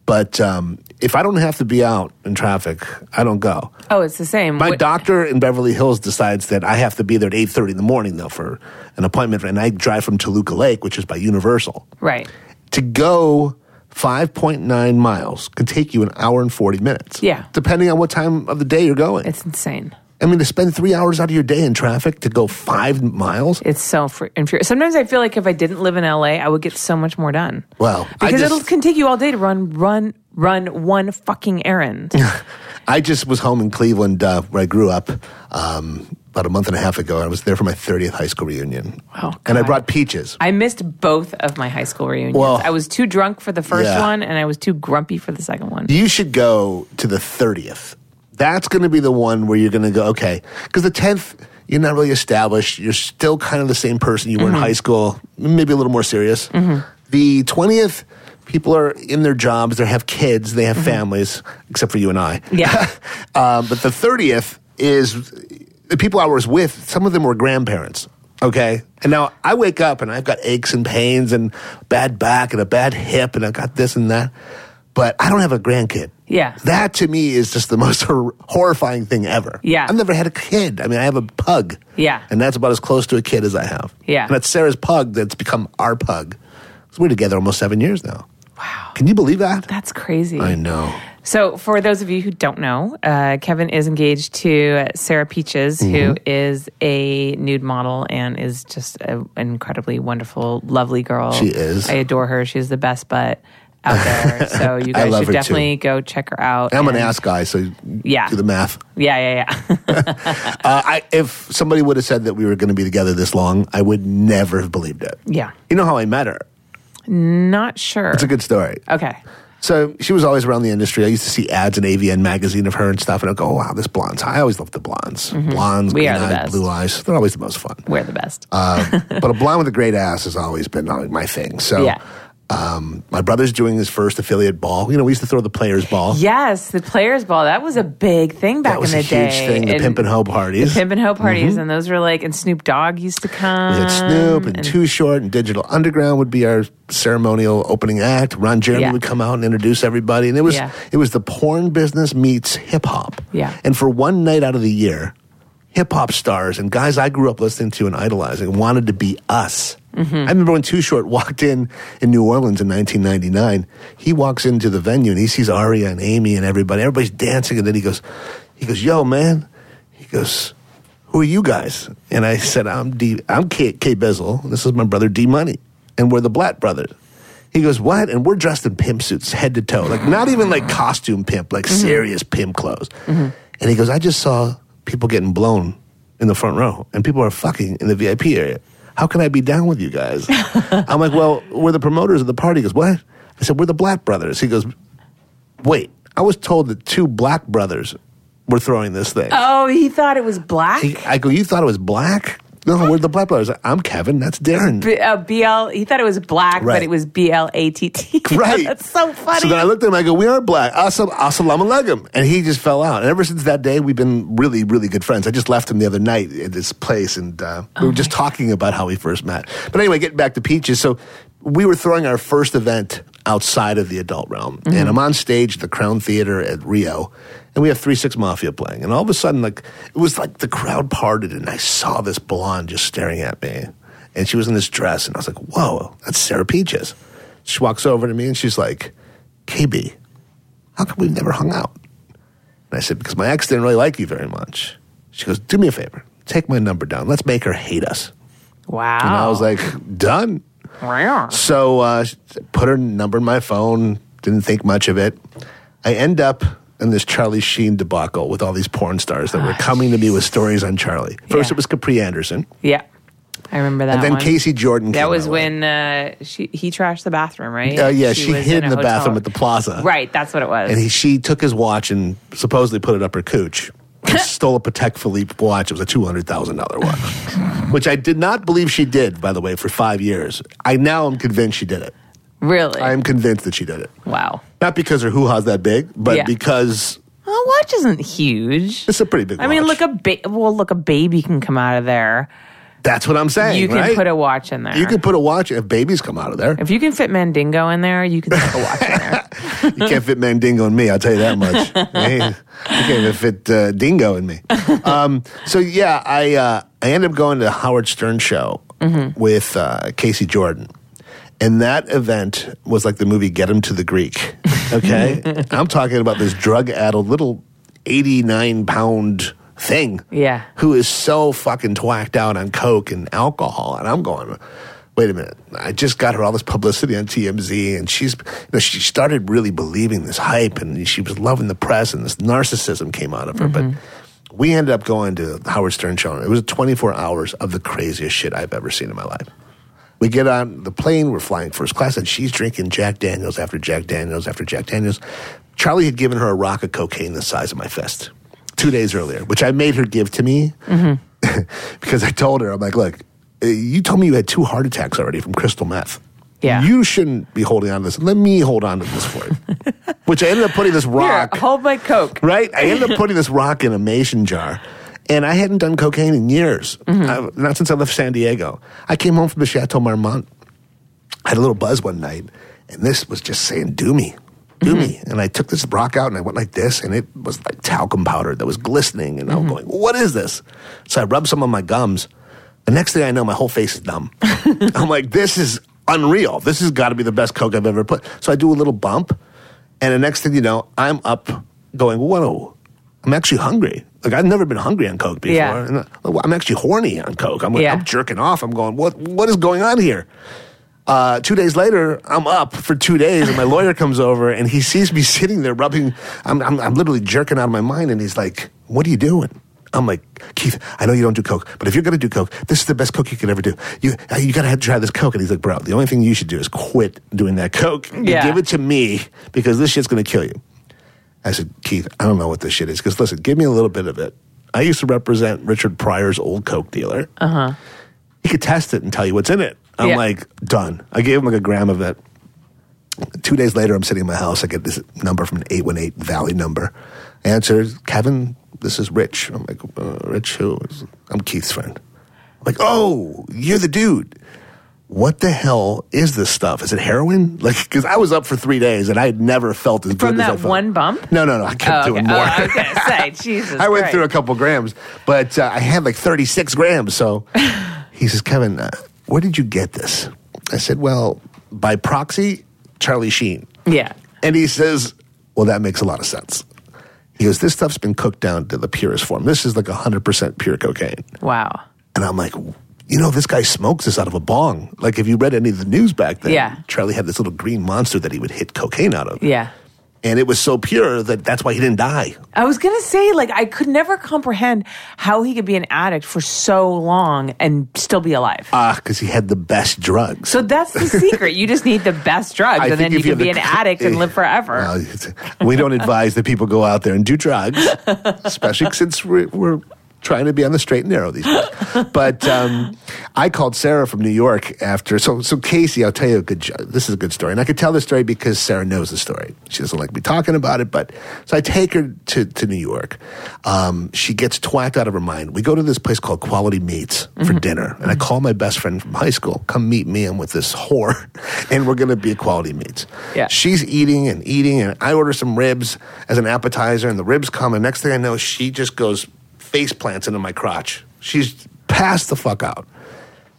But um, if I don't have to be out in traffic, I don't go. oh, it's the same. My What- doctor in Beverly Hills decides that I have to be there at eight thirty in the morning though for an appointment, and I drive from Toluca Lake, which is by Universal. Right. To go five point nine miles could take you an hour and forty minutes. Yeah. depending on what time of the day you're going. It's insane. I mean, to spend three hours out of your day in traffic to go five miles. It's so fr- infuriating. Sometimes I feel like if I didn't live in LA, I would get so much more done. Well, because just- it'll can take you all day to run, run, run one fucking errand. (laughs) I just was home in Cleveland uh, where I grew up. Um, about a month and a half ago, I was there for my 30th high school reunion. Oh, and I brought peaches. I missed both of my high school reunions. Well- I was too drunk for the first Yeah. one, and I was too grumpy for the second one. You should go to the 30th. That's going to be the one where you're going to go, okay. Because the 10th, you're not really established. You're still kind of the same person you were Mm-hmm. in high school, maybe a little more serious. The 20th, people are in their jobs, they have kids, they have families, except for you and I. Mm-hmm. Yeah. um, (laughs) but the 30th is the people I was with, some of them were grandparents. Okay. And now I wake up and I've got aches and pains and bad back and a bad hip and I've got this and that. But I don't have a grandkid. Yeah. That to me is just the most (laughs) hor- horrifying thing ever. Yeah. I've never had a kid. I mean, I have a pug. Yeah. And that's about as close to a kid as I have. Yeah. And that's Sarah's pug that's become our pug. So we're together almost seven years now. Wow. Can you believe that? That's crazy. I know. So, for those of you who don't know, uh, Kevin is engaged to Sarah Peaches, Mm-hmm. who is a nude model and is just a, an incredibly wonderful, lovely girl. She is. I adore her. She's the best butt out there. (laughs) So, you guys should her, too. definitely go check her out. I'm an ass guy, so Yeah. do the math. Yeah, yeah, yeah. (laughs) Uh, I, if somebody would have said that we were going to be together this long, I would never have believed it. yeah. You know how I met her? Not sure. It's a good story. okay. So she was always around the industry. I used to see ads in AVN magazine of her and stuff, and I'd go, oh, wow, this blonde's high. I always loved the blondes. Blondes, Mm-hmm. We green are the eyes, best. blue eyes. They're always the most fun. We're the best. Uh, (laughs) but a blonde with a great ass has always been my thing. So Yeah. Um, my brother's doing his first affiliate ball. You know, we used to throw the players' ball. yes, the Players Ball. That was a big thing back that was in a the huge day. thing, the And pimp and hoe parties. The Pimp and Hoe parties, and those were like, and Snoop Dogg used to come. We had Snoop and, Too Short and Digital Underground would be our ceremonial opening act. Ron Jeremy Yeah. would come out and introduce everybody, and it was Yeah. it was the porn business meets hip hop. Yeah. And for one night out of the year, hip hop stars and guys I grew up listening to and idolizing wanted to be us. Mm-hmm. I remember when Too Short walked in in New Orleans in 1999. He walks into the venue and he sees Aria and Amy and everybody. Everybody's dancing, and then he goes, he goes, "Yo, man," he goes who are you guys? And I said, I'm D, I'm K, K Bizzle. This is my brother D Money, and we're the Blatt brothers. He goes, What? And we're dressed in pimp suits, head to toe. Like, not even like costume pimp, like serious pimp clothes. And he goes, I just saw people getting blown in the front row, and people are fucking in the VIP area. How can I be down with you guys? (laughs) I'm like, Well, we're the promoters of the party. He goes, What? I said, We're the Black Brothers. He goes, Wait, I was told that two black brothers were throwing this thing. Oh, he thought it was black. He- I go, You thought it was black? No, we're the Black Brothers. I'm Kevin. That's Darren. B- uh, BL. He thought it was black, Right. but it was B L A T T. (laughs) Right. That's so funny. So then I looked at him. I go, "We are black. Assalamu alaikum." And he just fell out. And ever since that day, we've been really, really good friends. I just left him the other night at this place, and uh, we were just talking about how we first met. But anyway, getting back to peaches. So we were throwing our first event outside of the adult realm, and I'm on stage at the Crown Theater at Rio, and we have Three Six Mafia playing. And all of a sudden, like it was like the crowd parted, and I saw this blonde just staring at me, and she was in this dress, and I was like, "Whoa, that's Sarah Peachez." She walks over to me and she's like, KB, how come we've never hung out? And I said, because my ex didn't really like you very much. She goes, do me a favor. Take my number down. Let's make her hate us. wow. And I was like, done. So uh, put her number in my phone. Didn't think much of it. I end up in this Charlie Sheen debacle with all these porn stars that were coming to me with stories on Charlie. First, Yeah. it was Capri Anderson, yeah, I remember that. and then one. Kacey Jordan. That was when uh, she he trashed the bathroom, right? Uh, yeah, she, was hid in a the bathroom at the plaza. Right, that's what it was. and he, she took his watch and supposedly put it up her cooch and (laughs) stole a Patek Philippe watch. It was a two hundred thousand dollar watch, which I did not believe she did. By the way, for five years, I now am convinced she did it. Really? I am convinced that she did it, wow. not because her hoo ha's that big, but Yeah. because Well, watch isn't huge. it's a pretty big. I mean, watch. look a ba- well, look a baby can come out of there. That's what I'm saying. You can right? put a watch in there. You can put a watch if babies come out of there. if you can fit Mandingo in there, you can put a watch in there. (laughs) You can't fit Mandingo in me. I'll tell you that much. (laughs) Hey, you can't even fit uh, Dingo in me. (laughs) Um, so yeah, I uh, I ended up going to the Howard Stern show with uh, Kacey Jordan, and that event was like the movie Get Him to the Greek. Okay, (laughs) I'm talking about this drug-addled little 89 pound thing. Yeah. who is so fucking twacked out on coke and alcohol, and I'm going. Wait a minute! I just got her all this publicity on TMZ, and she's you know, she started really believing this hype, and she was loving the press, and this narcissism came out of her. But mm-hmm. we ended up going to Howard Stern show. It was 24 hours of the craziest shit I've ever seen in my life. We get on the plane, we're flying first class, and she's drinking Jack Daniels after Jack Daniels after Jack Daniels. Charlie had given her a rock of cocaine the size of my fist two days earlier, which I made her give to me (laughs) because I told her, I'm like, look, uh, you told me you had two heart attacks already from crystal meth. Yeah. You shouldn't be holding on to this. Let me hold on to this for you. (laughs) which I ended up putting this Here, rock hold my coke. right? I ended up putting this rock in a mason jar. And I hadn't done cocaine in years, Uh, not since I left San Diego. I came home from the Chateau Marmont. I had a little buzz one night, and this was just saying, do me, do me. And I took this rock out and I went like this, and it was like talcum powder that was glistening. And I'm going, what is this? So I rubbed some on my gums. The next thing I know, my whole face is numb. (laughs) I'm like, this is unreal. This has got to be the best Coke I've ever put. So I do a little bump, and the next thing you know, I'm up going, whoa, I'm actually hungry. Like I've never been hungry on Coke before. Yeah. And uh, I'm actually horny on Coke. I'm, like, Yeah. I'm jerking off. I'm going, what, what is going on here? Uh, two days later, I'm up for two days, and my (laughs) lawyer comes over and he sees me sitting there rubbing. I'm, I'm, I'm literally jerking out of my mind, and he's like, "What are you doing?" I'm like, Keith, I know you don't do coke, but if you're gonna do coke, this is the best coke you could ever do. You uh, you gotta have to try this coke. And he's like, bro, the only thing you should do is quit doing that coke. Yeah. Give it to me because this shit's gonna kill you. I said, Keith, I don't know what this shit is. Because listen, give me a little bit of it. I used to represent Richard Pryor's old coke dealer. Uh huh. He could test it and tell you what's in it. I'm Yeah. like, done. I gave him like a gram of it. Two days later, I'm sitting in my house. I get this number from an 818 Valley number. I answer, Kevin, this is Rich. I'm like, uh, Rich who? I'm Keith's friend. I'm like, oh, you're the dude. What the hell is this stuff? Is it heroin? Like, because I was up for three days and I had never felt as From good as I that felt. one bump? No, no, no. I kept Oh, doing more. Oh, I was say, (laughs) Jesus. I went Christ. through a couple grams, but uh, I had like 36 grams. So (laughs) he says, Kevin, uh, where did you get this? I said, well, by proxy, Charlie Sheen. Yeah. And he says, well, that makes a lot of sense. He goes, this stuff's been cooked down to the purest form. This is like 100% pure cocaine. Wow. And I'm like, you know, this guy smokes this out of a bong. Like, if you read any of the news back then, Yeah. Charlie had this little green monster that he would hit cocaine out of. Yeah. And it was so pure that that's why he didn't die. I was gonna say, like, I could never comprehend how he could be an addict for so long and still be alive. Ah, because he had the best drugs. so that's the secret. You just need the best (laughs) drugs, I and then you can be have an addict and live forever. Well, we don't advise that people go out there and do drugs, (laughs) especially since we're, we're trying to be on the straight and narrow these days. (laughs) But um, I called Sarah from New York after. So, so Kacey, I'll tell you a good. This is a good story, and I could tell the story because Sarah knows the story. She doesn't like me talking about it, but so I take her to to New York. Um, she gets twacked out of her mind. We go to this place called Quality Meats for dinner, and I call my best friend from high school. Come meet me. I'm with this whore, (laughs) and we're going to be at Quality Meats. Yeah. She's eating and eating, and I order some ribs as an appetizer, and the ribs come, and next thing I know, she just goes face plants into my crotch. She's passed the fuck out.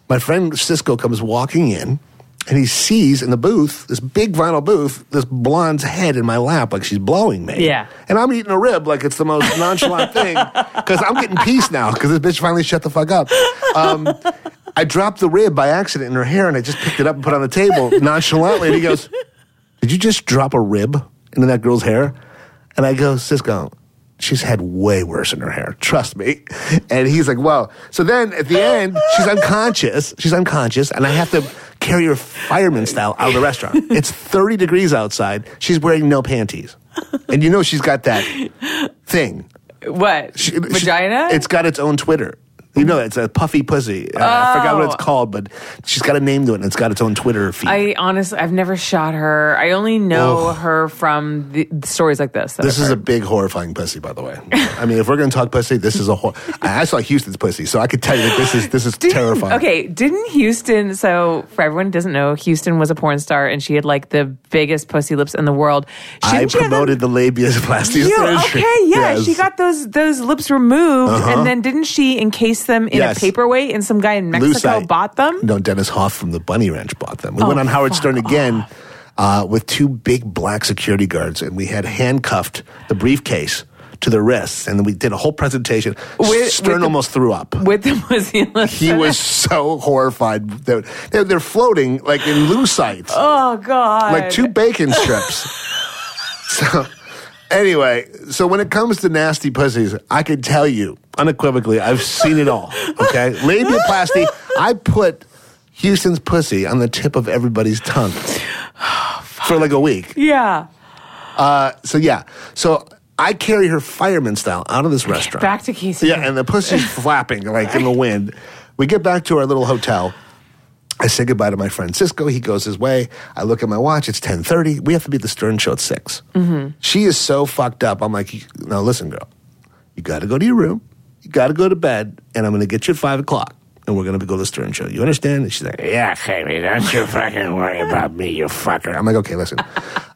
My friend Cisco comes walking in, and he sees in the booth, this big vinyl booth, this blonde's head in my lap like she's blowing me. Yeah. And I'm eating a rib like it's the most (laughs) nonchalant thing because I'm getting peace now because this bitch finally shut the fuck up. Um, I dropped the rib by accident in her hair and I just picked it up and put it on the table nonchalantly. And he goes, Did you just drop a rib into that girl's hair? And I go, Cisco, she's had way worse in her hair. Trust me. And he's like, Wow. So then at the end, she's unconscious. She's unconscious. And I have to carry her fireman style out of the restaurant. (laughs) It's 30 degrees outside. She's wearing no panties. And you know she's got that thing. what She- she- vagina? it's got its own Twitter. You know, it's a puffy pussy. Uh, I forgot what it's Oh. called, but she's got a name to it, and it's got its own Twitter feed. I honestly, I've never shot her. I only know Oh. her from the, the stories like this. that this I've is a heard. big horrifying pussy, by the way. I mean, if we're going to talk pussy, this is a. Hor- I I saw Houston's pussy, so I could tell you that this is this is Didn't- terrifying. Okay, didn't Houston? So for everyone who doesn't know, Houston was a porn star, and she had like the biggest pussy lips in the world. I Shouldn't she have promoted the labiaplasty (laughs) You, surgery. okay, yeah, Yes. she got those those lips removed, and then didn't she them in Yes. a paperweight? And some guy in Mexico Lucite. bought them. No, Dennis Hof from the Bunny Ranch bought them. We Oh, went on Howard Stern again uh, with two big black security guards, and we had handcuffed the briefcase to the wrists, and then we did a whole presentation. With- Stern with the- almost threw up. With the. He was so horrified. They're, they're, they're floating like in lucite, Oh God! like two bacon strips. (laughs) so, anyway, so when it comes to nasty pussies, I can tell you unequivocally, I've seen it all. Okay, (laughs) labiaplasty. I put Houston's pussy on the tip of everybody's tongue (sighs) for like a week. Yeah. Uh, so yeah, so I carry her fireman style out of this restaurant. Back to Kacey. Yeah, and the pussy's flapping like in the wind. We get back to our little hotel. I say goodbye to my friend Cisco. He goes his way. I look at my watch. It's ten thirty. We have to be at the Stern Show at 6 Mm-hmm. She is so fucked up. I'm like, no, listen, girl. You got to go to your room. You got to go to bed, and I'm going to get you at five o'clock, and we're going to go to the Stern Show. You understand? And she's like, yeah, baby, don't you fucking worry about me, you fucker. I'm like, okay, listen.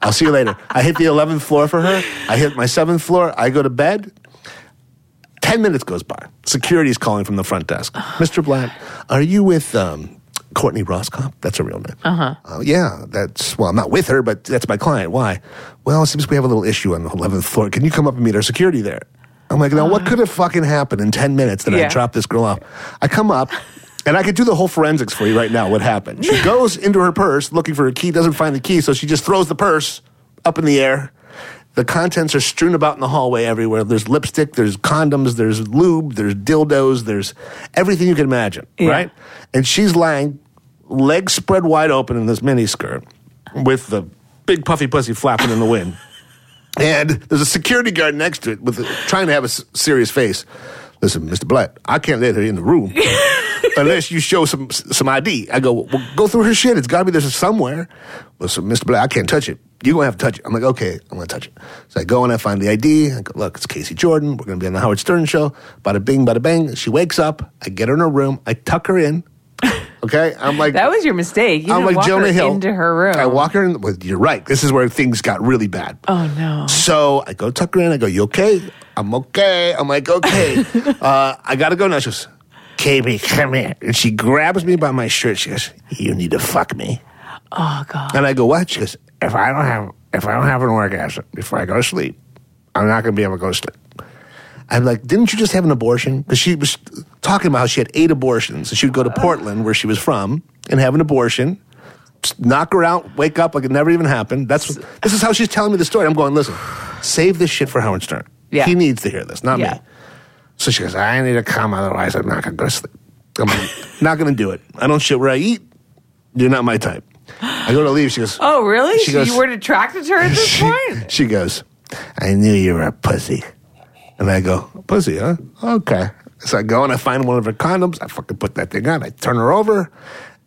I'll see you later. I hit the eleventh floor for her. I hit my seventh floor. I go to bed. Ten minutes goes by. Security's calling from the front desk. (sighs) Mr. Blatt, are you with um, Courtney Roscoff? That's her real name. Uh-huh. Uh, yeah, that's, well, I'm not with her, but that's my client. Why? Well, it seems we have a little issue on the 11th floor. Can you come up and meet our security there? I'm like, now what could have fucking happened in 10 minutes that I Yeah. dropped this girl off? I come up, and I could do the whole forensics for you right now. What happened? She (laughs) goes into her purse looking for a key, doesn't find the key, so she just throws the purse up in the air. The contents are strewn about in the hallway everywhere. There's lipstick, there's condoms, there's lube, there's dildos, there's everything you can imagine, Yeah. right? And she's lying, legs spread wide open in this miniskirt with the big puffy pussy flapping in the wind. (laughs) And there's a security guard next to it with trying to have a s- serious face. Listen, Mr. Blatt, I can't let her in the room (laughs) unless you show some some ID. I go, well, go through her shit. It's got to be there somewhere. Well, so Mr. Black, I can't touch it. You're going to have to touch it. I'm like, okay, I'm going to touch it. So I go and I find the ID. I go, look, it's Kacey Jordan. We're going to be on the Howard Stern show. Bada bing, bada bang. She wakes up. I get her in her room. I tuck her in. Okay? I'm like, That was your mistake. You I'm like walk Jonah Hill. into her room. I walk her in. Well, you're right. This is where things got really bad. Oh no. So I go tuck her in. I go, you okay? I'm okay. I'm like, okay. (laughs) uh, I got to go now. She goes, KB, come here. And she grabs me by my shirt. She goes, you need to fuck me. Oh god. And I go, what? She goes, if I don't have, if I don't have an orgasm before I go to sleep, I'm not going to be able to go to sleep. I'm like, didn't you just have an abortion? Because she was talking about how she had eight abortions. And she would go to Portland, where she was from, and have an abortion. just Knock her out, wake up like it never even happened. That's this is how she's telling me the story. I'm going, listen, save this shit for Howard Stern. Yeah. He needs to hear this, not Yeah. me. So she goes, I need to come, otherwise I'm not gonna go to sleep. I'm like, not gonna do it. I don't shit where I eat. You're not my type. I go to leave. She goes, Oh, really? She So goes- you weren't attracted to her at this (laughs) she, point? she goes, I knew you were a pussy. And I go, pussy, huh? Okay. So I go and I find one of her condoms. I fucking put that thing on. I turn her over.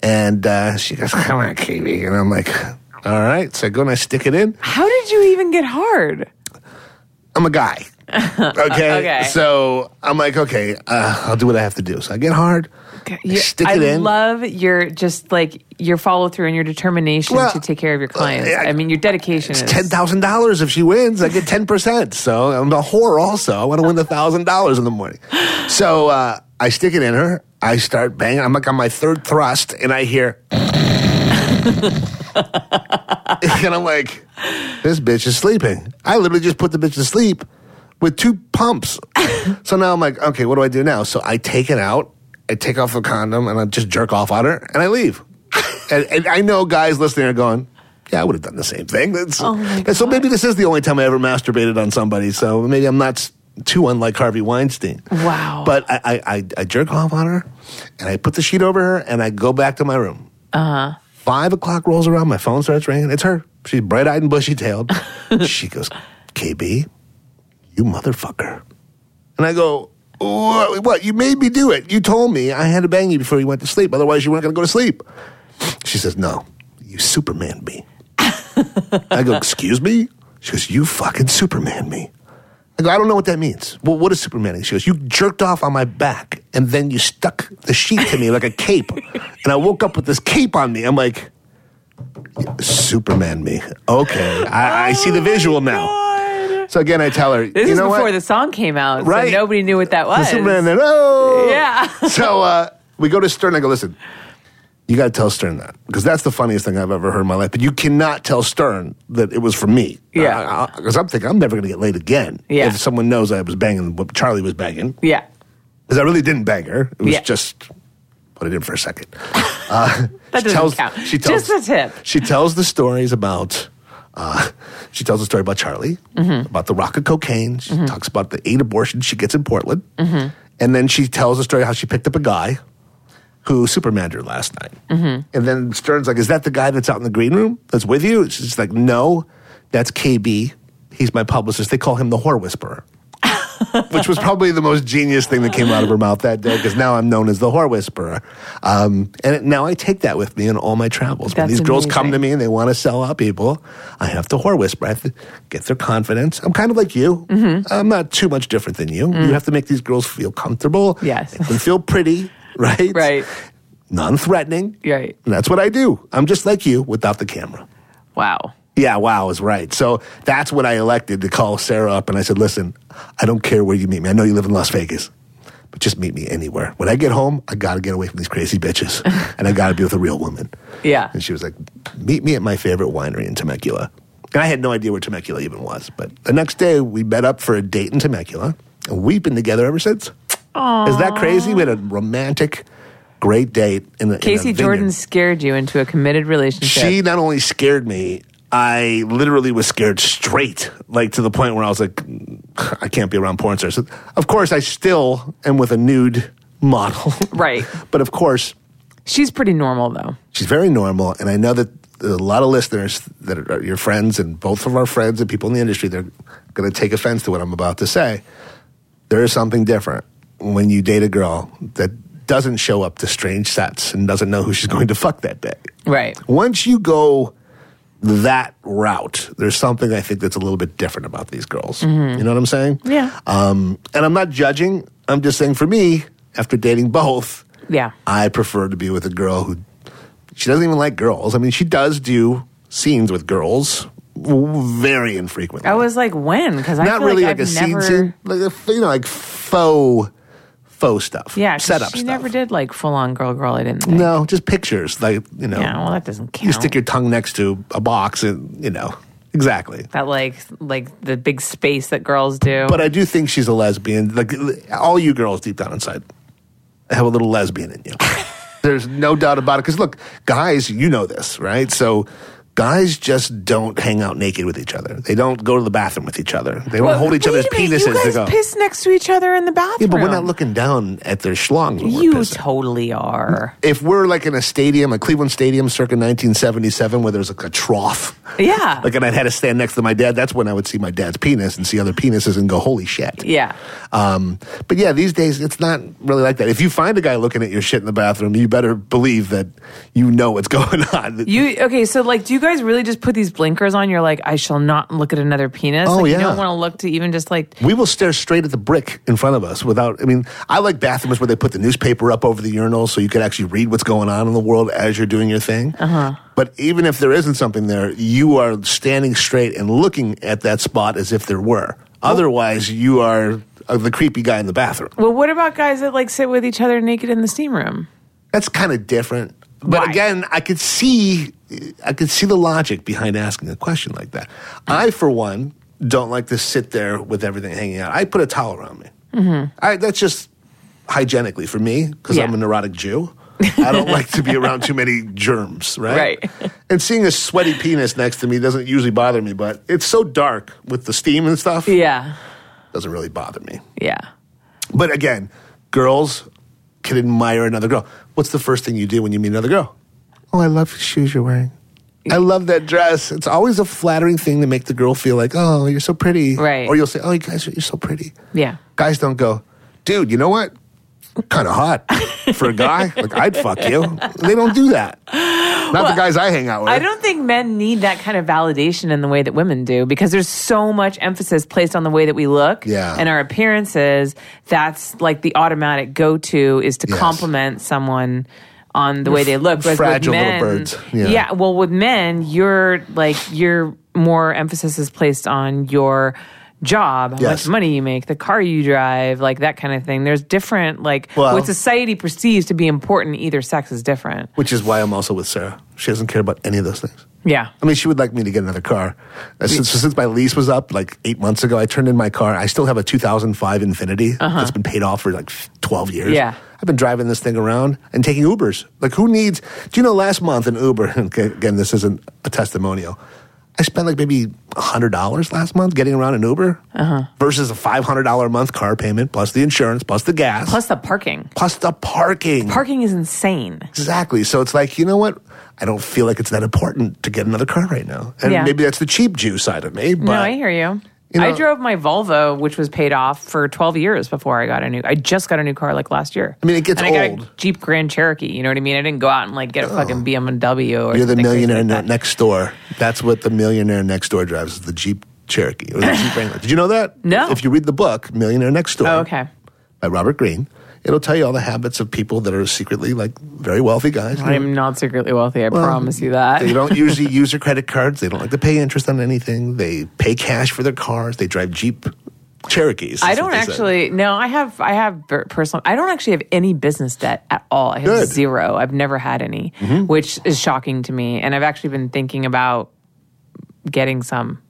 And uh, she goes, come on, Katie. And I'm like, all right. So I go and I stick it in. How did you even get hard? I'm a guy. (laughs) Okay. Okay. So I'm like, okay, uh, I'll do what I have to do. So I get hard. I You- stick I it in. love your just like your follow through and your determination Well, to take care of your clients. uh, I- I, mean, your dedication It's is ten thousand dollars if she wins. I get (laughs) ten percent. So I'm a whore. Also, I want to win the thousand dollars in the morning. So uh, I stick it in her. I start banging. I'm like on my third thrust, and I hear, (laughs) and I'm like, this bitch is sleeping. I literally just put the bitch to sleep with two pumps. (laughs) so now I'm like, okay, what do I do now? So I take it out. I take off the condom and I just jerk off on her and I leave. (laughs) and, and I know guys listening are going, yeah, I would have done the same thing. That's, Oh and so maybe this is the only time I ever masturbated on somebody. So maybe I'm not too unlike Harvey Weinstein. Wow. But I, I, I, I jerk off on her and I put the sheet over her and I go back to my room. Uh Uh-huh. huh. Five o'clock rolls around. My phone starts ringing. It's her. She's bright eyed and bushy tailed. (laughs) she goes, KB, you motherfucker. And I go, what, what? You made me do it. You told me I had to bang you before you went to sleep. Otherwise, you weren't going to go to sleep. She says, no, you Superman me. I go, excuse me? She goes, you fucking Superman me. I go, I don't know what that means. Well, what is Superman? She goes, you jerked off on my back and then you stuck the sheet to me like a cape. and I woke up with this cape on me. I'm like, Superman me. Okay. I, I see the visual oh now. (laughs) So again, I tell her, This you is know before what? the song came out, Right. so nobody knew what that was. Then, oh. Yeah. (laughs) so uh, we go to Stern. And I go, listen, you got to tell Stern that because that's the funniest thing I've ever heard in my life. But you cannot tell Stern that it was for me. Yeah. Because I'm thinking I'm never going to get laid again Yeah. if someone knows I was banging what Charlie was banging. Yeah. Because I really didn't bang her. It was Yeah. just put it in for a second. (laughs) Uh, That she doesn't count. She tells, Just a tip. She tells the stories about. Uh, she tells a story about Charlie, Mm-hmm. about the rock of cocaine. She talks about the eight abortions she gets in Portland, Mm-hmm. and then she tells a story how she picked up a guy who supermaned her last night. Mm-hmm. And then Stern's like, "Is that the guy that's out in the green room that's with you?" She's like, "No, that's KB. He's my publicist. They call him the whore whisperer." (laughs) which was probably the most genius thing that came out of her mouth that day because now I'm known as the whore whisperer. Um, and now I take that with me in all my travels. when That's these girls come to me and they want to sell out people, I have to whore whisper. I have to get their confidence. I'm kind of like you. Mm-hmm. I'm not too much different than you. You have to make these girls feel comfortable. Mm. Yes. Make them feel pretty, (laughs) right? Right. Non threatening. Right. And that's what I do. I'm just like you without the camera. Wow. Yeah, wow is right. So that's when I elected to call Sarah up and I said, listen, I don't care where you meet me. I know you live in Las Vegas, but just meet me anywhere. When I get home, I got to get away from these crazy bitches (laughs) and I got to be with a real woman. Yeah. And she was like, meet me at my favorite winery in Temecula. And I had no idea where Temecula even was. But the next day, we met up for a date in Temecula and we've been together ever since. Is that crazy? We had a romantic, great date. In the Kacey vineyard. Jordan scared you into a committed relationship. She not only scared me, I literally was scared straight, like to the point where I was like, I can't be around porn stars. Of course, I still am with a nude model. (laughs) Right. but of course, She's pretty normal though. she's very normal. And I know that a lot of listeners that are your friends and both of our friends and people in the industry, they're going to take offense to what I'm about to say. There is something different when you date a girl that doesn't show up to strange sets and doesn't know who she's going to fuck that day. Right. Once you go that route, there's something I think that's a little bit different about these girls. You know what I'm saying? Yeah. Um, and I'm not judging. I'm just saying for me, after dating both, Yeah. I prefer to be with a girl who she doesn't even like girls. I mean, she does do scenes with girls very infrequently. I was like, when? Because I not really like, like, a never, scene scene, like a, you know, like faux faux stuff. Yeah, setup She stuff. never did like full on girl girl. I didn't. Think. No, just pictures. Like you know, Yeah. Well, that doesn't count. you stick your tongue next to a box, and you know exactly. that like like the big space that girls do. But I do think she's a lesbian. Like all you girls deep down inside, have a little lesbian in you. (laughs) There's no doubt about it. Because look, guys, you know this, right? So guys just don't hang out naked with each other. They don't go to the bathroom with each other. They don't Well, hold each other's minute, penises You guys go. piss next to each other in the bathroom. yeah, but we're not looking down at their schlongs. When You totally are. if we're like in a stadium, a Cleveland Stadium, circa 1977, where there's like a trough, Yeah. like, and I'd had to stand next to my dad. That's when I would see my dad's penis and see other penises and go, "Holy shit!" yeah. Um, but yeah, these days it's not really like that. If you find a guy looking at your shit in the bathroom, you better believe that you know what's (laughs) going on. You okay? So like, do you guys really just put these blinkers on? You're like, I shall not look at another penis. Oh, like, yeah. You don't want to look to even just like. we will stare straight at the brick in front of us without. I mean, I like bathrooms where they put the newspaper up over the urinal so you could actually read what's going on in the world as you're doing your thing. Uh-huh. But even if there isn't something there, you are standing straight and looking at that spot as if there were. Otherwise, you are uh, the creepy guy in the bathroom. Well, what about guys that like sit with each other naked in the steam room? That's kind of different. But Why? again, I could see I could see the logic behind asking a question like that. I, for one, don't like to sit there with everything hanging out. I put a towel around me. Mm-hmm. I, that's just hygienically for me because I'm a neurotic Jew. I don't like to be around too many germs, right? Right. And seeing a sweaty penis next to me doesn't usually bother me, but it's so dark with the steam and stuff. Yeah. Doesn't really bother me. Yeah. But again, girls can admire another girl. What's the first thing you do when you meet another girl? Oh, I love the shoes you're wearing. I love that dress. It's always a flattering thing to make the girl feel like, oh, you're so pretty. Right. Or you'll say, oh, you guys, you're so pretty. Yeah. Guys don't go, dude, you know what? Kind of hot (laughs) for a guy. like, I'd fuck you. They don't do that. Not the guys I hang out with. I don't think men need that kind of validation in the way that women do because there's so much emphasis placed on the way that we look Yeah. and our appearances. That's like the automatic go to is to Yes. compliment someone on the way they look. Whereas fragile with little birds. Yeah. well, with men, you're like your more emphasis is placed on your job, how Yes. much money you make, the car you drive, like that kind of thing. There's different like Well- what society perceives to be important. in Either sex is different. Which is why I'm also with Sarah. She doesn't care about any of those things. Yeah. I mean, she would like me to get another car. Uh, Since, since my lease was up like eight months ago, I turned in my car. I still have a 2005 Infiniti that's been paid off for like 12 years. Uh-huh. Yeah. I've been driving this thing around and taking Ubers. Like, who needs? Do you know last month in Uber, (laughs) again, this isn't a testimonial. I spent like maybe $100 last month getting around in Uber Uh-huh. versus a $500 a month car payment plus the insurance plus the gas Plus the parking. plus the parking. Parking is insane. Exactly. So it's like, you know what? I don't feel like it's that important to get another car right now. And Yeah. maybe that's the cheap Jew side of me. But no, I hear you. You know- I drove my Volvo, which was paid off for 12 years before I got a new. I just got a new car like last year. I mean, it gets and I got old. a Jeep Grand Cherokee. You know what I mean? I didn't go out and like get a fucking BMW or you're the millionaire like ne- next door. That's what the millionaire next door drives is the Jeep Cherokee or the Jeep Wrangler. Did you know that? No. If you read the book, Millionaire Next Door Oh, okay. by Robert Greene, it'll tell you all the habits of people that are secretly like very wealthy guys. I'm not secretly wealthy. I promise you that. They don't (laughs) usually use their credit cards. They don't like to pay interest on anything. They pay cash for their cars. They drive Jeep Cherokees. I don't they said. actually. No, I have. I have personal. I don't actually have any business debt at all. I have Good. Mm-hmm. zero. I've never had any, which is shocking to me. And I've actually been thinking about getting some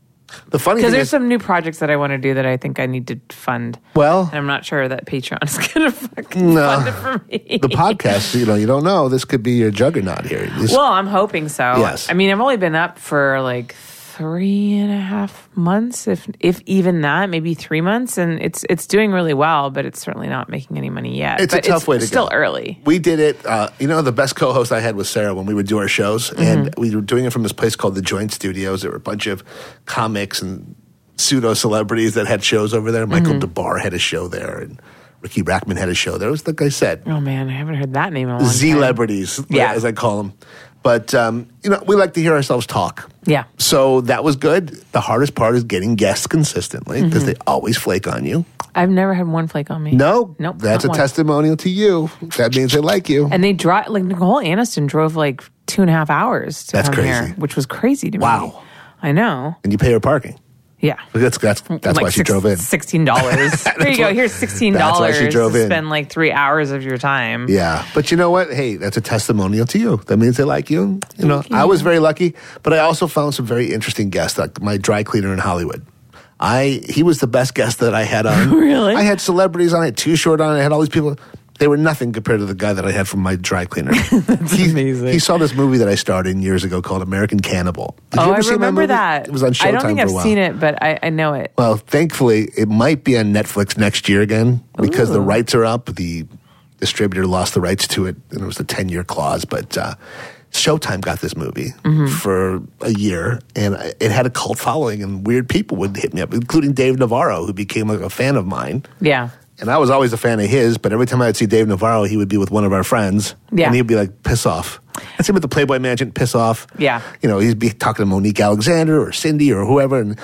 The funny because there's is, some new projects that I want to do that I think I need to fund. well, And I'm not sure that Patreon is (laughs) going to fucking No. fund it for me. the podcast, you know, you don't know. This could be your juggernaut here. This- well, I'm hoping so. Yes. I mean, I've only been up for like three and a half months, if if even that, maybe three months, and it's it's doing really well, but it's certainly not making any money yet. It's a But tough way to still go. early. we did it. Uh, you know, the best co-host I had was Sarah when we would do our shows, Mm-hmm. and we were doing it from this place called the Joint Studios. There were a bunch of comics and pseudo celebrities that had shows over there. Michael Mm-hmm. Des Barres had a show there, and Ricky Rachtman had a show there. It was like I said, Oh man, I haven't heard that name in a long time. celebrities, Yeah. as I call them. But um, you know, we like to hear ourselves talk. Yeah. So that was good. The hardest part is getting guests consistently because Mm-hmm. they always flake on you. I've never had one flake on me. No, Nope, That's a one. testimonial to you. That means they like you. And they drive like Nicole Aniston drove like two and a half hours to That's come crazy. here, which was crazy to me. Wow. I know. and you pay her parking. Yeah. That's that's that's like why she six- drove in. Sixteen dollars. (laughs) there you go. Here's sixteen dollars. she drove to in. spend like three hours of your time. Yeah, but you know what? Hey, that's a testimonial to you. That means they like you. You know, I was very lucky, but I also found some very interesting guests, like my dry cleaner in Hollywood. I he was the best guest that I had on. (laughs) Really? I had celebrities on. I had Too Short on. I had all these people. They were nothing compared to the guy that I had from my dry cleaner. (laughs) That's he, amazing. He saw this movie that I starred in years ago called American Cannibal. Did oh, I remember movie? that. It was on Showtime I don't think I've seen it, but I, I know it. Well, thankfully, it might be on Netflix next year again because the rights are up. The distributor lost the rights to it, and it was a 10 year clause. But uh, Showtime got this movie Mm-hmm. for a year, and it had a cult following, and weird people would hit me up, including Dave Navarro, who became like a fan of mine. Yeah. And I was always a fan of his, but every time I'd see Dave Navarro, he would be with one of our friends. Yeah. And he'd be like, piss off. I'd see him at the Playboy Mansion, piss off. Yeah. You know, he'd be talking to Monique Alexander or Cindy or whoever, and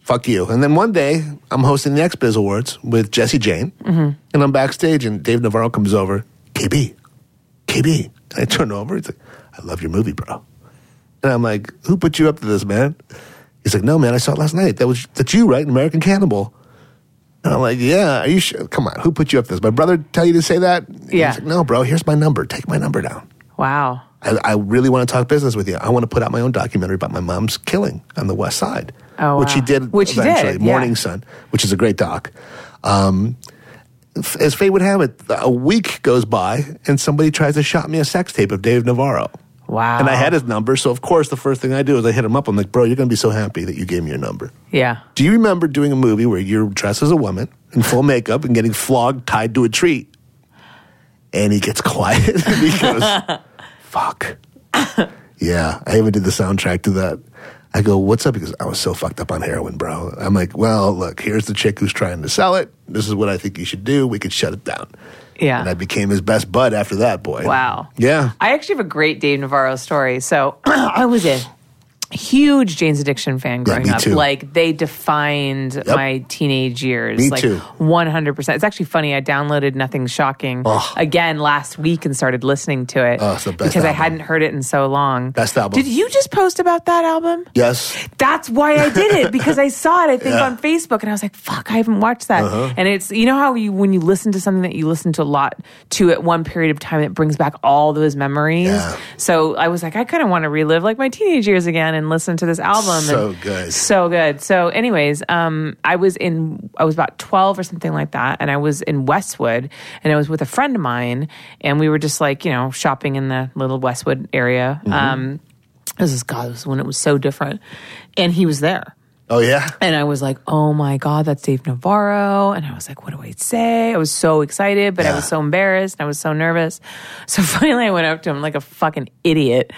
fuck you. And then one day, I'm hosting the XBiz Awards with Jesse Jane, Mm-hmm. and I'm backstage, and Dave Navarro comes over, KB, KB. And I turn over, he's like, I love your movie, bro. And I'm like, who put you up to this, man? He's like, no, man, I saw it last night. That was that's you, right? American Cannibal. And I'm (laughs) like, yeah, are you sure? Come on, who put you up this? My brother tell you to say that? And Yeah. He's like, no, bro, here's my number. Take my number down. Wow. I, I really want to talk business with you. I want to put out my own documentary about my mom's killing on the West Side, Oh, which he did Which he did, yeah. Mourning Son, which is a great doc. Um, as fate would have it, a week goes by and somebody tries to shot me a sex tape of Dave Navarro. Wow. And I had his number, so of course the first thing I do is I hit him up. I'm like, bro, you're going to be so happy that you gave me your number. Yeah. Do you remember doing a movie where you're dressed as a woman in full makeup and getting flogged tied to a tree? And he gets (laughs) quiet and he goes, (laughs) fuck. yeah, I even did the soundtrack to that. I go, what's up? Because I was so fucked up on heroin, bro. I'm like, well, look, here's the chick who's trying to sell it. This is what I think you should do. We could shut it down. Yeah. And I became his best bud after that, boy. Wow. Yeah. I actually have a great Dave Navarro story. So (clears throat) I was a huge Jane's Addiction fan growing me up. too. Like they defined my teenage years. Me like too. 100%. It's actually funny. I downloaded Nothing Shocking again last week and started listening to it Oh, it's the best because I hadn't heard it in so long. Best album. Did you just post about that album? Yes. That's why I did it because I saw it. I think Yeah. Uh-huh. on Facebook, and I was like, "Fuck, I haven't watched that." And it's you know how you when you listen to something that you listen to a lot to at one period of time, it brings back all those memories. Yeah. So I was like, I kind of want to relive like my teenage years again and listen to this album. So good. so good. So, anyways, um, I was in I was about twelve or something like that, and I was in Westwood, and I was with a friend of mine, and we were just like you know shopping in the little Westwood area. Mm-hmm. Um, this is God, this was when it was so different, and he was there. Oh, yeah? And I was like, oh my God, that's Dave Navarro. And I was like, what do I say? I was so excited, but I was so embarrassed. And I was so nervous. (laughs) So finally, I went up to him like a fucking idiot.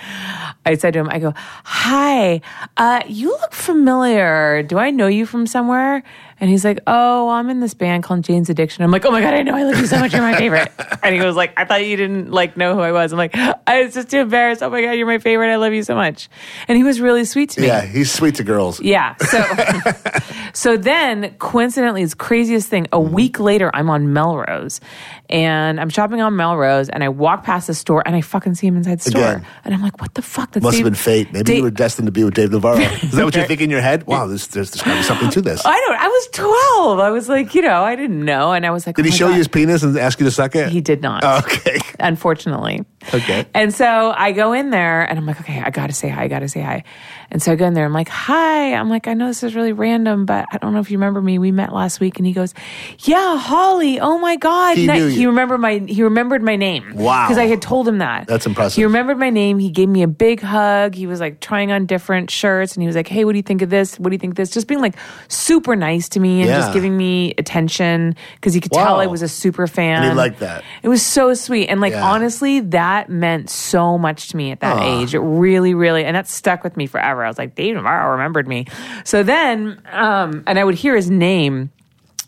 I said to him, I go, hi, uh, you look familiar. Do I know you from somewhere? And he's like, oh, I'm in this band called Jane's Addiction. I'm like, oh my God, I know. I love you so much. You're my favorite. (laughs) and he was like, I thought you didn't like know who I was. I'm like, I was just too embarrassed. Oh my God, you're my favorite. I love you so much. And he was really sweet to me. Yeah, he's sweet to girls. Yeah. So, (laughs) (laughs) so then coincidentally, it's craziest thing. A Mm-hmm. week later, I'm on Melrose, and I'm shopping on Melrose, and I walk past the store, and I fucking see him inside the store, Again. and I'm like, "What the fuck?" That's Must Dave- have been fate. Maybe Dave- you were destined to be with Dave Navarro. Is that what you think in your head? Wow, there's, there's, there's got to be something to this. I don't. I was 12. I was like, you know, I didn't know, and I was like, Did oh he show God. you his penis and ask you to suck it? He did not. Oh, okay. (laughs) unfortunately. Okay. And so I go in there and I'm like, okay, I gotta say hi, I gotta say hi. And so I go in there, I'm like, hi. I'm like, I know this is really random, but I don't know if you remember me. We met last week and he goes, Yeah, Holly, oh my God. He knew he you. remembered my he remembered my name. Wow. Because I had told him that. That's impressive. He remembered my name. He gave me a big hug. He was like trying on different shirts and he was like, Hey, what do you think of this? What do you think of this? Just being like super nice to me and Yeah. just giving me attention because he could tell I was a super fan. And he liked that. It was so sweet. And like Yeah. honestly, that meant so much to me at that age. It really, really and that stuck with me forever. I was like, Dave Navarro remembered me. So then um and I would hear his name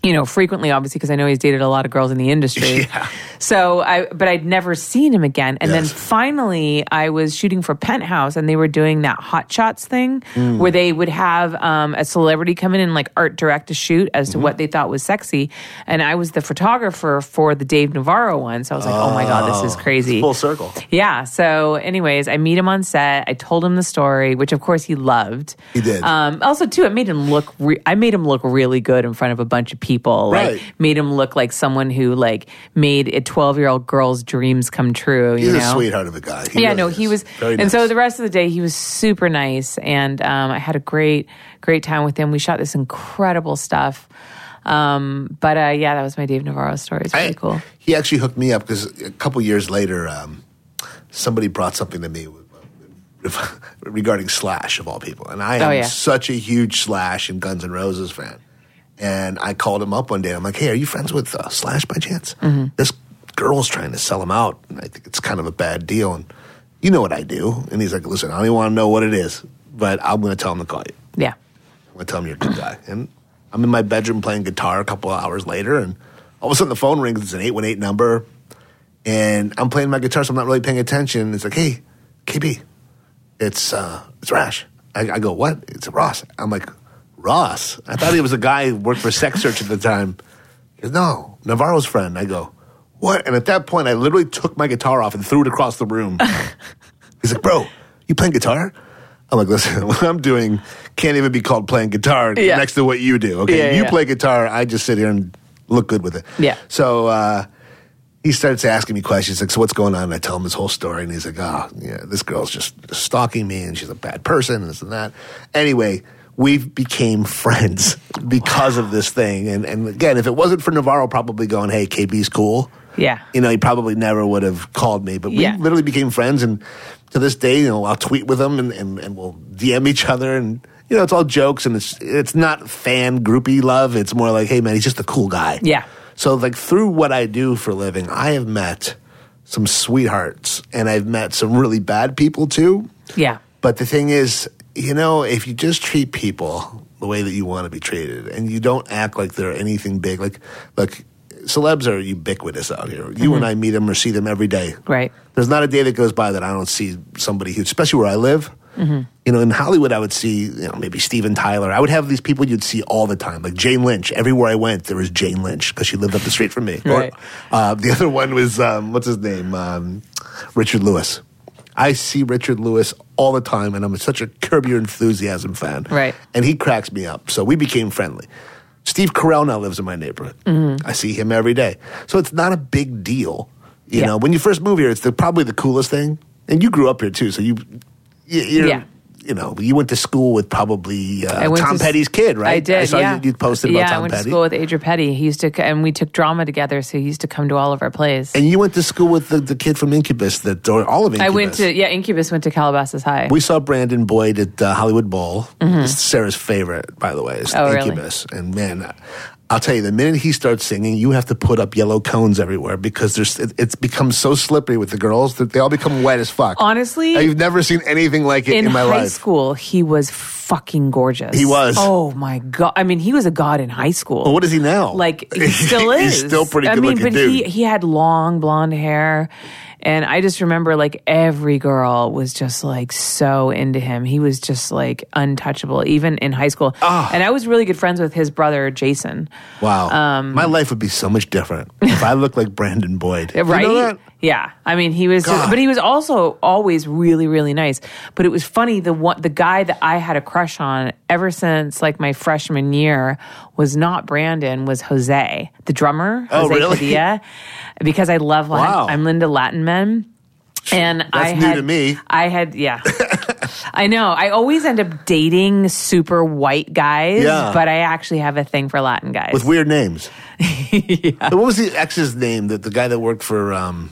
you know, frequently, obviously, because I know he's dated a lot of girls in the industry. (laughs) Yeah. So I, but I'd never seen him again. And then finally, I was shooting for Penthouse, and they were doing that Hot Shots thing, Mm. where they would have um, a celebrity come in and like art direct a shoot as Mm-hmm. to what they thought was sexy. And I was the photographer for the Dave Navarro one, so I was like, oh, my god, this is crazy. Full circle. Yeah. So, anyways, I meet him on set. I told him the story, which of course he loved. He did. Um, also, too, it made him look. Re- I made him look really good in front of a bunch of people. Right. Like, made him look like someone who like made a twelve-year-old girl's dreams come true. You He's know. a sweetheart of a guy. He yeah, really no, is. he was, Very and so the rest of the day he was super nice, and um, I had a great, great time with him. We shot this incredible stuff. Um, but uh, yeah, that was my Dave Navarro story. It's really I- cool. He actually hooked me up because a couple years later, um, somebody brought something to me (laughs) regarding Slash of all people, and I am Oh, yeah. such a huge Slash and Guns N' Roses fan. And I called him up one day. I'm like, "Hey, are you friends with uh, Slash by chance? Mm-hmm. This girl's trying to sell him out, and I think it's kind of a bad deal." And you know what I do? And he's like, "Listen, I don't even want to know what it is, but I'm going to tell him to call you." Yeah. I'm gonna tell him you're a good guy. And I'm in my bedroom playing guitar a couple of hours later, and all of a sudden the phone rings. It's an eight one eight number, and I'm playing my guitar, so I'm not really paying attention. It's like, hey, KB, it's uh, it's Rash. I, I go, what? It's Ross. I'm like, Ross. I thought he was a guy who worked for Sex Search at the time. He goes, no, Navarro's friend. I go, what? And at that point, I literally took my guitar off and threw it across the room. (laughs) He's like, bro, you playing guitar? I'm like, listen, (laughs) what I'm doing can't even be called playing guitar Yeah. next to what you do. Okay, Yeah, you yeah. play guitar, I just sit here and look good with it. Yeah. So uh, he starts asking me questions like, so what's going on? And I tell him his whole story, and he's like, oh, yeah, this girl's just stalking me, and she's a bad person, and this and that. Anyway. We became friends because of this thing, and and again, if it wasn't for Navarro probably going, "Hey, KB's cool," Yeah. you know, he probably never would have called me. But we Yeah. literally became friends, and to this day, you know, I'll tweet with him, and, and, and we'll DM each other, and you know, it's all jokes, and it's it's not fan groupie love. It's more like, hey, man, he's just a cool guy. Yeah. So, like through what I do for a living, I have met some sweethearts, and I've met some really bad people too. Yeah. But the thing is, you know, if you just treat people the way that you want to be treated and you don't act like they're anything big, like, like celebs are ubiquitous out here. You Mm-hmm. and I meet them or see them every day. Right. There's not a day that goes by that I don't see somebody who, especially where I live. Mm-hmm. You know, in Hollywood, I would see, you know, maybe Steven Tyler. I would have these people you'd see all the time, like Jane Lynch. Everywhere I went, there was Jane Lynch because she lived up the street from me. Right. Or, uh, the other one was, um, what's his name? Um, Richard Lewis. I see Richard Lewis all the time, and I'm such a Curb Your Enthusiasm fan. Right. And he cracks me up. So we became friendly. Steve Carell now lives in my neighborhood. Mm-hmm. I see him every day. So it's not a big deal. You Yeah. know, when you first move here, it's the, probably the coolest thing. And you grew up here too, so you, you you're, Yeah. You know, you went to school with probably uh, Tom to Petty's kid, right? I did. I saw yeah. you, you posted about yeah, Tom I went Petty. to school with Adria Petty. He used to, and we took drama together, so he used to come to all of our plays. and you went to school with the, the kid from Incubus, that or all of Incubus. I went to yeah, Incubus went to Calabasas High. We saw Brandon Boyd at uh, Hollywood Bowl. It's Sarah's favorite, by the way. is Mm-hmm. Oh, really? Incubus. And man, I'll tell you, the minute he starts singing, you have to put up yellow cones everywhere because there's it, it's become so slippery with the girls that they all become wet as fuck. Honestly, I've never seen anything like it in, in my life. In high school, he was fucking gorgeous. He was. Oh my god! I mean, he was a god in high school. Well, what is he now? Like he (laughs) still is. He's still pretty I mean, but dude. he he had long blonde hair, and I just remember like every girl was just like so into him. He was just like untouchable, even in high school. Ah. And I was really good friends with his brother Jason. wow. um, my life would be so much different (laughs) if I looked like Brandon Boyd. You know right? Yeah, I mean, he was, just, but he was also always really, really nice. But it was funny the one, the guy that I had a crush on ever since like my freshman year was not Brandon, was Jose, the drummer, Oh, Jose really? Pasillas, because I love Latin. Wow. I'm Linda Latin And I new had, to me. I had, yeah. (laughs) I know. I always end up dating super white guys, Yeah. but I actually have a thing for Latin guys. With weird names. (laughs) What was the ex's name? That the guy that worked for um,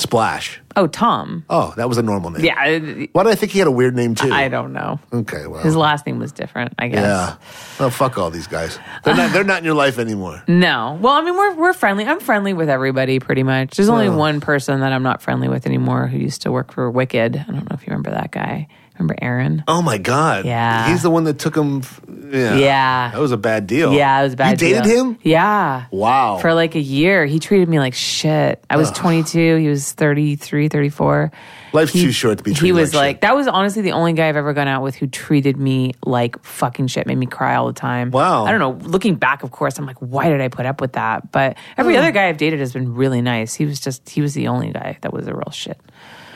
Splash. oh, Tom. Oh, that was a normal name. Yeah, Why did I think he had a weird name too? I don't know. Okay, well. His last name was different, I guess. yeah. Oh, fuck all these guys. They're not. They're not in your life anymore. No. Well, I mean, we're we're friendly. I'm friendly with everybody pretty much. There's only one person that I'm not friendly with anymore who used to work for Wicked. I don't know if you remember that guy. Remember Aaron? Oh my god. Yeah. He's the one that took him. f- Yeah. Yeah. That was a bad deal. Yeah, it was a bad. You dated deal. him? Yeah. Wow. For like a year, he treated me like shit. I was 22. He was 33, 34. Life's He- too short to be treated He was like like, shit. that was honestly the only guy I've ever gone out with who treated me like fucking shit, made me cry all the time. Wow. I don't know. Looking back, of course, I'm like, why did I put up with that? But every Hmm. other guy I've dated has been really nice. He was just, he was the only guy that was a real shit.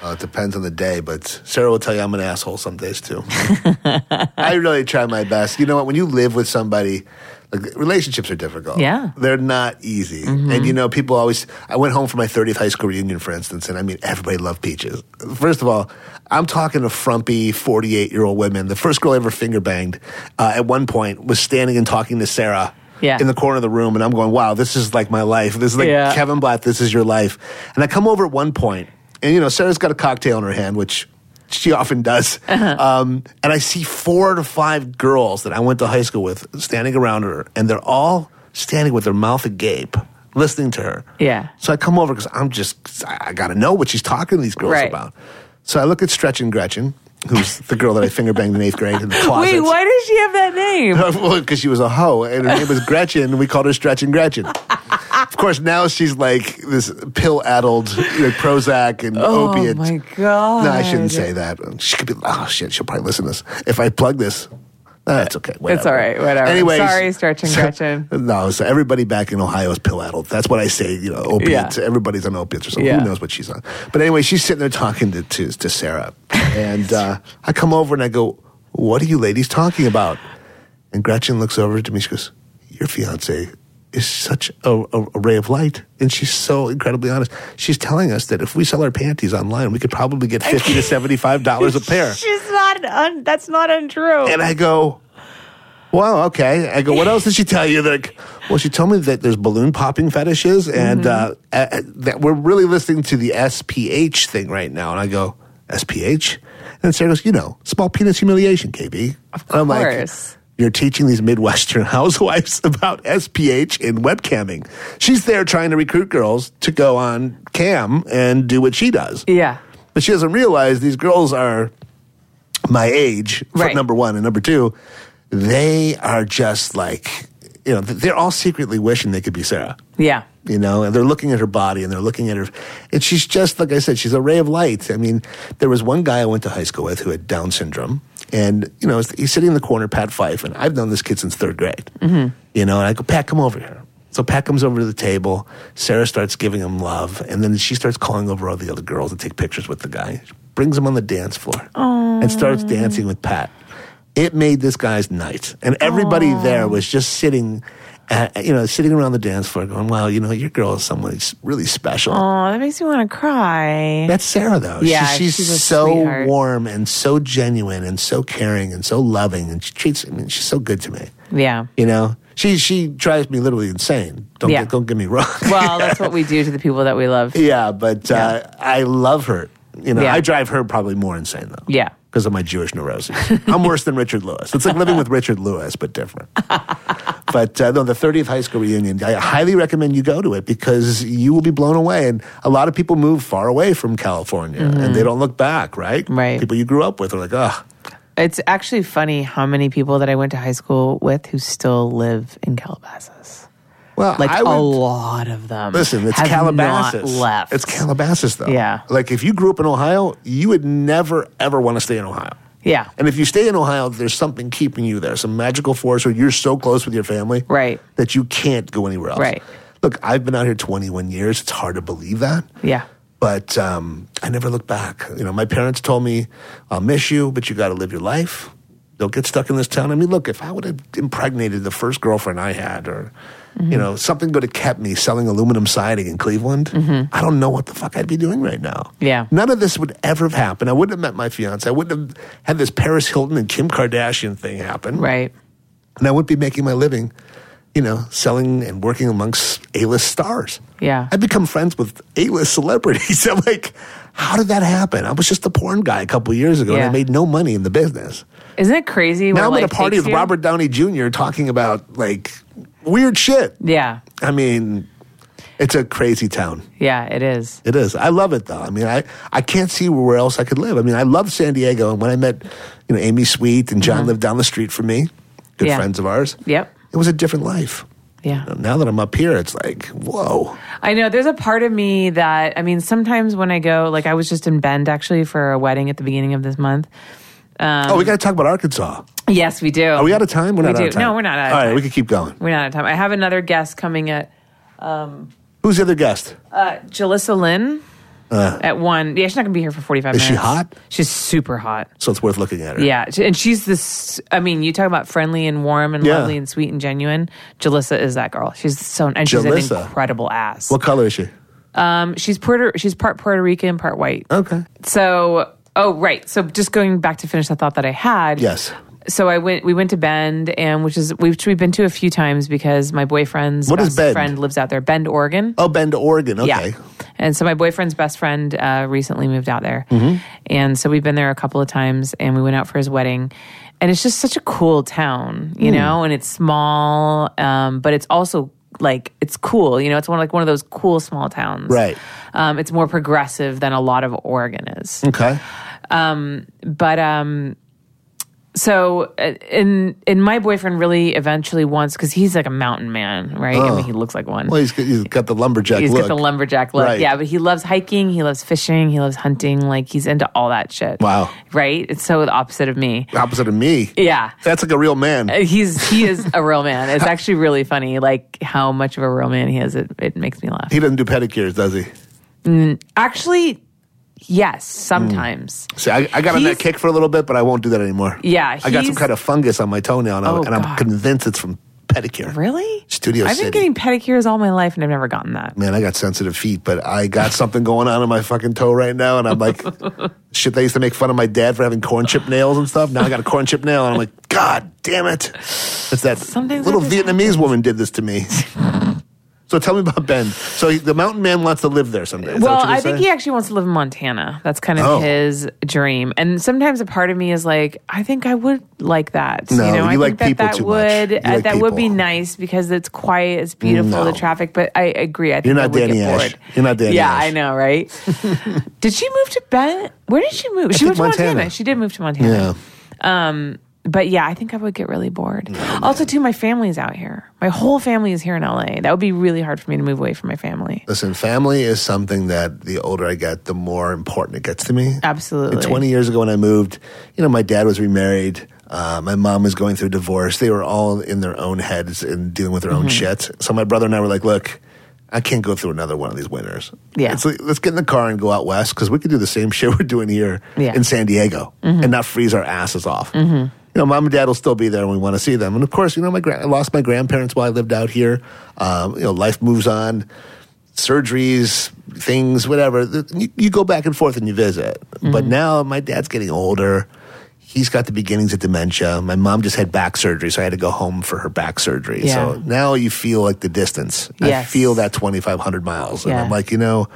Uh, it depends on the day, but Sarah will tell you I'm an asshole some days too. (laughs) I really try my best. You know what? When you live with somebody, like relationships are difficult. Yeah. they're not easy. And you know, people always. I went home for my 30th high school reunion, for instance, and I mean, everybody loved peaches. First of all, I'm talking to frumpy 48 year old women. The first girl I ever finger banged uh, at one point was standing and talking to Sarah. Yeah. in the corner of the room, and I'm going, "Wow, this is like my life. This is like Yeah. Kevin Blatt. This is your life." And I come over at one point, and you know, Sarah's got a cocktail in her hand, which she often does. Uh-huh. Um, and I see four to five girls that I went to high school with standing around her, and they're all standing with their mouth agape, listening to her. Yeah. So I come over because I'm just, I, I got to know what she's talking to these girls Right. about. So I look at Stretch and Gretchen, who's the girl that I finger banged in eighth grade in the closet. (laughs) Wait, why does she have that name? (laughs) well, because she was a hoe, and her name was Gretchen, and we called her Stretch and Gretchen. (laughs) of course, now she's like this pill-addled, like Prozac and opiates. Oh opiate. my god! No, I shouldn't say that. She could be. Oh shit, she'll probably listen to this. If I plug this, that's okay. Whatever. all right, whatever. Anyways, Sorry, Stretch and so- Gretchen. (laughs) No, so everybody back in Ohio is pill-addled. That's what I say. You know, opiates. Yeah. Everybody's on opiates or something. Yeah. Who knows what she's on? But anyway, she's sitting there talking to to, to Sarah, and uh, I come over and I go, "What are you ladies talking about?" And Gretchen looks over to me. She goes, "Your fiance is such a, a, ray of light, and she's so incredibly honest. She's telling us that if we sell our panties online, we could probably get fifty to seventy-five dollars a (laughs) pair." She's not. Un- that's not untrue. And I go, "Well, okay." I go, "What else did she tell you?" Like, well, she told me that there's balloon popping fetishes, and uh, uh, that we're really listening to the SPH thing right now. And I go, "SPH?" And Sarah goes, "You know, small penis humiliation, KB." Of And I'm like, course. You're teaching these Midwestern (laughs) housewives about SPH and webcamming. She's there trying to recruit girls to go on cam and do what she does. yeah. But she doesn't realize these girls are my age, for Right. number one. And number two, they are just like, you know, they're all secretly wishing they could be Sarah. Yeah. You know, and they're looking at her body and they're looking at her. And she's just, like I said, she's a ray of light. I mean, there was one guy I went to high school with who had Down syndrome. And, you know, he's sitting in the corner, Pat Fife. And I've known this kid since third grade. Mm-hmm. You know, and I go, Pat, come over here. So Pat comes over to the table. Sarah starts giving him love. And then she starts calling over all the other girls to take pictures with the guy. She brings him on the dance floor and starts dancing with Pat. It made this guy's night. And everybody there was just sitting, you know, sitting around the dance floor going, wow, you know, your girl is someone who's really special. Oh, that makes me want to cry. That's Sarah, though. Yeah, She- she's, she's so sweetheart. warm and so genuine and so caring and so loving. And she treats, I mean, she's so good to me. yeah. You know, she she drives me literally insane. Don't Yeah. get, don't get me wrong. (laughs) Well, that's what we do to the people that we love. yeah, but Uh, I love her. You know, Yeah. I drive her probably more insane though. Yeah. because of my Jewish neuroses. I'm worse than Richard Lewis. It's like living with Richard Lewis, but different. (laughs) but uh, no, the 30th high school reunion, I highly recommend you go to it because you will be blown away. And a lot of people move far away from California and they don't look back, right? Mm-hmm. Right. People you grew up with are like, oh, It's actually funny how many people that I went to high school with who still live in Calabasas. well, Like I a would. lot of them. Listen, it's Calabasas. Left. It's Calabasas, though. Yeah. Like if you grew up in Ohio, you would never ever want to stay in Ohio. Yeah. And if you stay in Ohio, there's something keeping you there, some magical force, or you're so close with your family, Right. that you can't go anywhere else. Right. Look, I've been out here 21 years. It's hard to believe that. Yeah. But um, I never look back. You know, my parents told me, "I'll miss you, but you got to live your life. Don't get stuck in this town." I mean, look, if I would have impregnated the first girlfriend I had, or Mm-hmm. you know, something would have kept me selling aluminum siding in Cleveland, I don't know what the fuck I'd be doing right now. Mm-hmm. Yeah. none of this would ever have happened. I wouldn't have met my fiance. I wouldn't have had this Paris Hilton and Kim Kardashian thing happen Right. and I wouldn't be making my living, you know, selling and working amongst A-list stars. Yeah. I'd become friends with A-list celebrities. (laughs) I'm like, how did that happen? I was just a porn guy a couple years ago, and I made no money in the business. Isn't it crazy? Now I'm at a party with you? Robert Downey Jr. talking about like weird shit. Yeah. I mean, it's a crazy town. Yeah, it is. It is. I love it though. I mean, I, I can't see where else I could live. I mean, I love San Diego, and when I met, you know, Amy Sweet and John lived down the street from me, good Mm-hmm. Yeah. friends of ours. Yep. It was a different life. Yeah. Now that I'm up here, it's like, whoa. I know there's a part of me that I mean sometimes when I go like I was just in Bend actually for a wedding at the beginning of this month. Oh, we got to talk about Arkansas. Yes, we do. Are we out of time? We're We not out do. of time. No, we're not out of All right, time. we can keep going. We're not out of time. I have another guest coming at Who's the other guest? uh, Jalissa Lynn at one. Yeah, she's not gonna be here for 45 Uh. Is she hot? She's super hot. So it's worth looking at her. Yeah, and she's this. I mean, you talk about friendly and warm and Yeah. lovely and sweet and genuine. Jalissa is that girl. She's so and she's Jalissa. an incredible ass. What color is she? Um, she's Puerto. She's part Puerto Rican, part white. Okay. So, oh right. So just going back to finish the thought that I had. Yes. so I went. We went to Bend, and which is which we've been to a few times because my boyfriend's What is best Bend? friend lives out there. Bend, Oregon. Oh, Bend, Oregon. Okay. Yeah. And so my boyfriend's best friend uh, recently moved out there. Mm-hmm. And so we've been there a couple of times and we went out for his wedding. And it's just such a cool town, you Hmm. know, and it's small, um, but it's also like it's cool, you know. It's one like one of those cool small towns, Right. Um, it's more progressive than a lot of Oregon is. Okay. Um, but um, so uh, and and my boyfriend really eventually wants because he's like a mountain man, right? I mean, he looks like one. Well, he's got, he's got the lumberjack He's look. got the lumberjack look. Right. Yeah, but he loves hiking, he loves fishing, he loves hunting. Like he's into all that shit. Wow. Right? It's so the opposite of me. The Opposite of me. Yeah. That's like a real man. He's he is a real man. It's actually really funny, like how much of a real man he is. It it makes me laugh. He doesn't do pedicures, does he? Actually, yes, hmm. sometimes. See, I, I got on that kick for a little bit, but I won't do that anymore. Yeah, I got some he's- kind of fungus on my toenail, and, I, Oh, and I'm God. convinced it's from pedicure. Really? Studio I've City. been getting pedicures all my life and I've never gotten that. Man, I got sensitive feet, but I got something going on in my fucking toe right now, and I'm like, (laughs) shit. They used to make fun of my dad for having corn chip nails and stuff. Now I got a corn chip nail, and I'm like, God damn it! It's that Sometimes little just Vietnamese woman did this to me. (laughs) so tell me about Ben. So he- the mountain man wants to live there someday. Is Well, I think he actually wants to live in Montana. That's kind of Oh. his dream. And sometimes a part of me is like, I think I would like that. No, you know, I like think that people that too much. would You uh, like that would be nice because it's quiet, it's beautiful, No. the traffic. But I agree. I think You're not Danny Ash. You're not Danny Yeah, Ash. I know, right? (laughs) did she move to Ben? Where did she move? she think moved to Montana. Montana. She did move to Montana. Yeah. Um, but yeah, I think I would get really bored. also, too, my family's out here. My whole family is here in LA. That would be really hard for me to move away from my family. Listen, family is something that the older I get, the more important it gets to me. Absolutely. And 20 years ago when I moved, you know, my dad was remarried. Uh, my mom was going through divorce. They were all in their own heads and dealing with their Mm-hmm. own shit. So my brother and I were like, look, I can't go through another one of these winters. Yeah. It's like, let's get in the car and go out west because we could do the same (laughs) shit we're doing here Yeah. Mm-hmm. in San Diego and not freeze our asses off. You know, mom and dad will still be there and we want to see them. And of course, you know, my gra- I lost my grandparents while I lived out here. Um, you know, life moves on surgeries, things, whatever. You, you go back and forth and you visit. Mm-hmm. But now my dad's getting older. He's got the beginnings of dementia. My mom just had back surgery, so I had to go home for her back surgery. Yeah. So now you feel like the distance. I feel that 2,500 miles. And Yeah. I'm like, you know,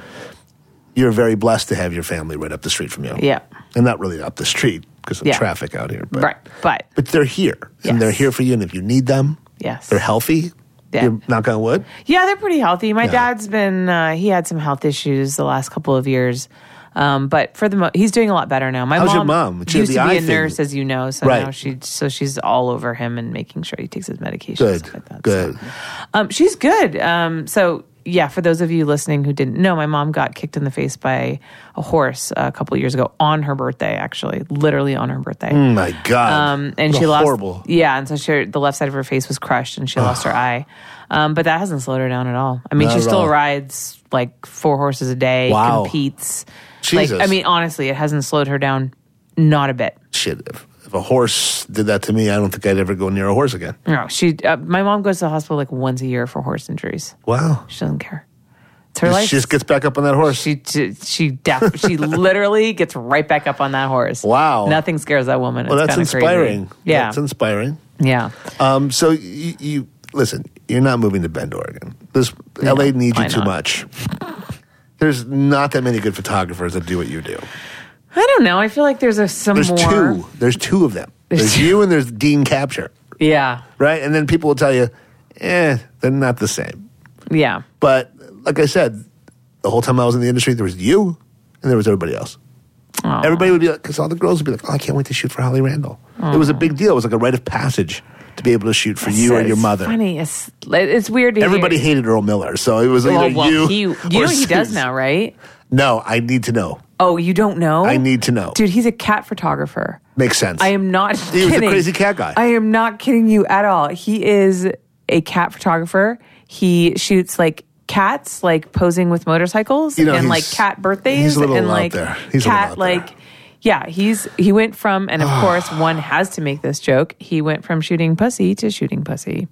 you're very blessed to have your family right up the street from you. Yeah. And not really up the street because of Yeah. traffic out here. But, right. But But they're here. And they're here for you. And if you need them, yes. they're healthy. Yeah. You're knock on wood. Yeah, they're pretty healthy. My Yeah. dad's been uh, he had some health issues the last couple of years. Um, but for the mo- he's doing a lot better now. My How's mom, your mom? She used to be a thing. nurse, as you know, so Right. now she so she's all over him and making sure he takes his medications. Good. stuff like that. Good. So, um, she's good. Um, so yeah, for those of you listening who didn't know, my mom got kicked in the face by a horse a couple of years ago on her birthday. Actually, literally on her birthday. Oh my God. Um, and she lost. horrible. Yeah, and so she, the left side of her face was crushed, and she lost her eye. Um, but that hasn't slowed her down at all. I mean, Not she still all. rides like four horses a day, Wow. competes. Jesus. Like, I mean, honestly, it hasn't slowed her down, not a bit. Shit. If, if a horse did that to me, I don't think I'd ever go near a horse again. No, she. Uh, my mom goes to the hospital like once a year for horse injuries. Wow. She doesn't care. It's her She life. She just gets back up on that horse. She she she, def- she (laughs) literally gets right back up on that horse. Wow. Nothing scares that woman. well, It's that's kinda crazy. inspiring. Yeah, That's inspiring. yeah. Um, so you, you listen. You're not moving to Bend, Oregon. This LA needs you too not. much. There's not that many good photographers that do what you do. I don't know. I feel like there's a some There's more. two. There's two of them. There's you and there's Dean Capture, Yeah, right? And then people will tell you, eh, they're not the same. yeah. But like I said, the whole time I was in the industry, there was you and there was everybody else. Aw. Everybody would be like, because all the girls would be like, oh, I can't wait to shoot for Holly Randall. It was a big deal. It was like a rite of passage to be able to shoot for you So or your it's mother. Funny, it's it's weird. To Everybody hear. hated Earl Miller, so it was either Well, well, you. he, you or know he does now, right? No, I need to know. Oh, you don't know? I need to know. dude. He's a cat photographer. Makes sense. I am not. He was a crazy cat guy. I am not kidding you at all. He is a cat photographer. He shoots like cats, like posing with motorcycles, You know, and like he's- cat birthdays, he's a little and out like there. He's a little cat, out there. like. Yeah, he's he went from, and of (sighs) course, one has to make this joke. He went from shooting pussy to shooting pussy.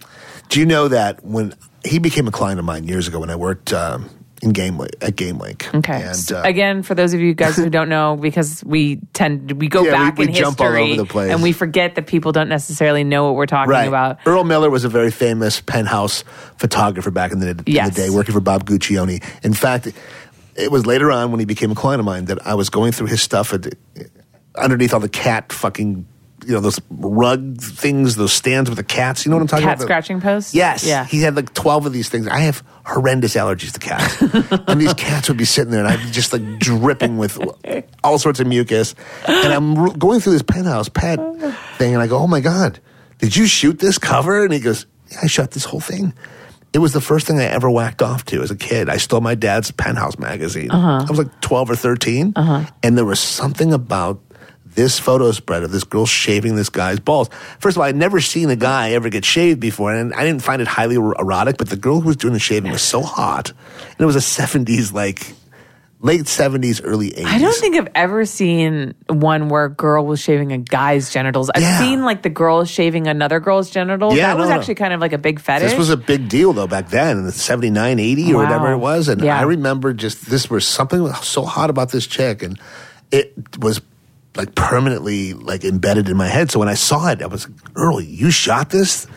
Do you know that when he became a client of mine years ago when I worked um, in Game at Game Link. Okay. And, uh, Again, for those of you guys who don't know, because we tend we go Yeah, back we in jump all history over the place. and we forget that people don't necessarily know what we're talking right. about. Earl Miller was a very famous penthouse photographer back in the, in the day, working for Bob Guccione. In fact, it was later on when he became a client of mine that I was going through his stuff at, underneath all the cat fucking, you know, those rug things, those stands with the cats. You know what I'm talking Cat about? Cat scratching posts? Yes. Yeah. He had like 12 of these things. I have horrendous allergies to cats. (laughs) and these cats would be sitting there and I'd be just like dripping with all sorts of mucus. And I'm r- going through this penthouse pet thing and I go, oh my God, did you shoot this cover? And he goes, yeah, I shot this whole thing. It was the first thing I ever whacked off to as a kid. I stole my dad's penthouse magazine. Uh-huh. I was like 12 or 13. Uh-huh. And there was something about this photo spread of this girl shaving this guy's balls. First of all, I'd never seen a guy ever get shaved before, and I didn't find it highly er- erotic, but the girl who was doing the shaving was so hot. And it was a 70s, like late 70s, early 80s. I don't think I've ever seen one where a girl was shaving a guy's genitals. I've Yeah. seen like the girl shaving another girl's genitals. Yeah, that was no, no. actually kind of like a big fetish. This was a big deal though back then in the 79, 80 or Wow. whatever it was. And Yeah. I remember just this was something so hot about this chick and it was like permanently like embedded in my head. So when I saw it, I was like, Earl, you shot this?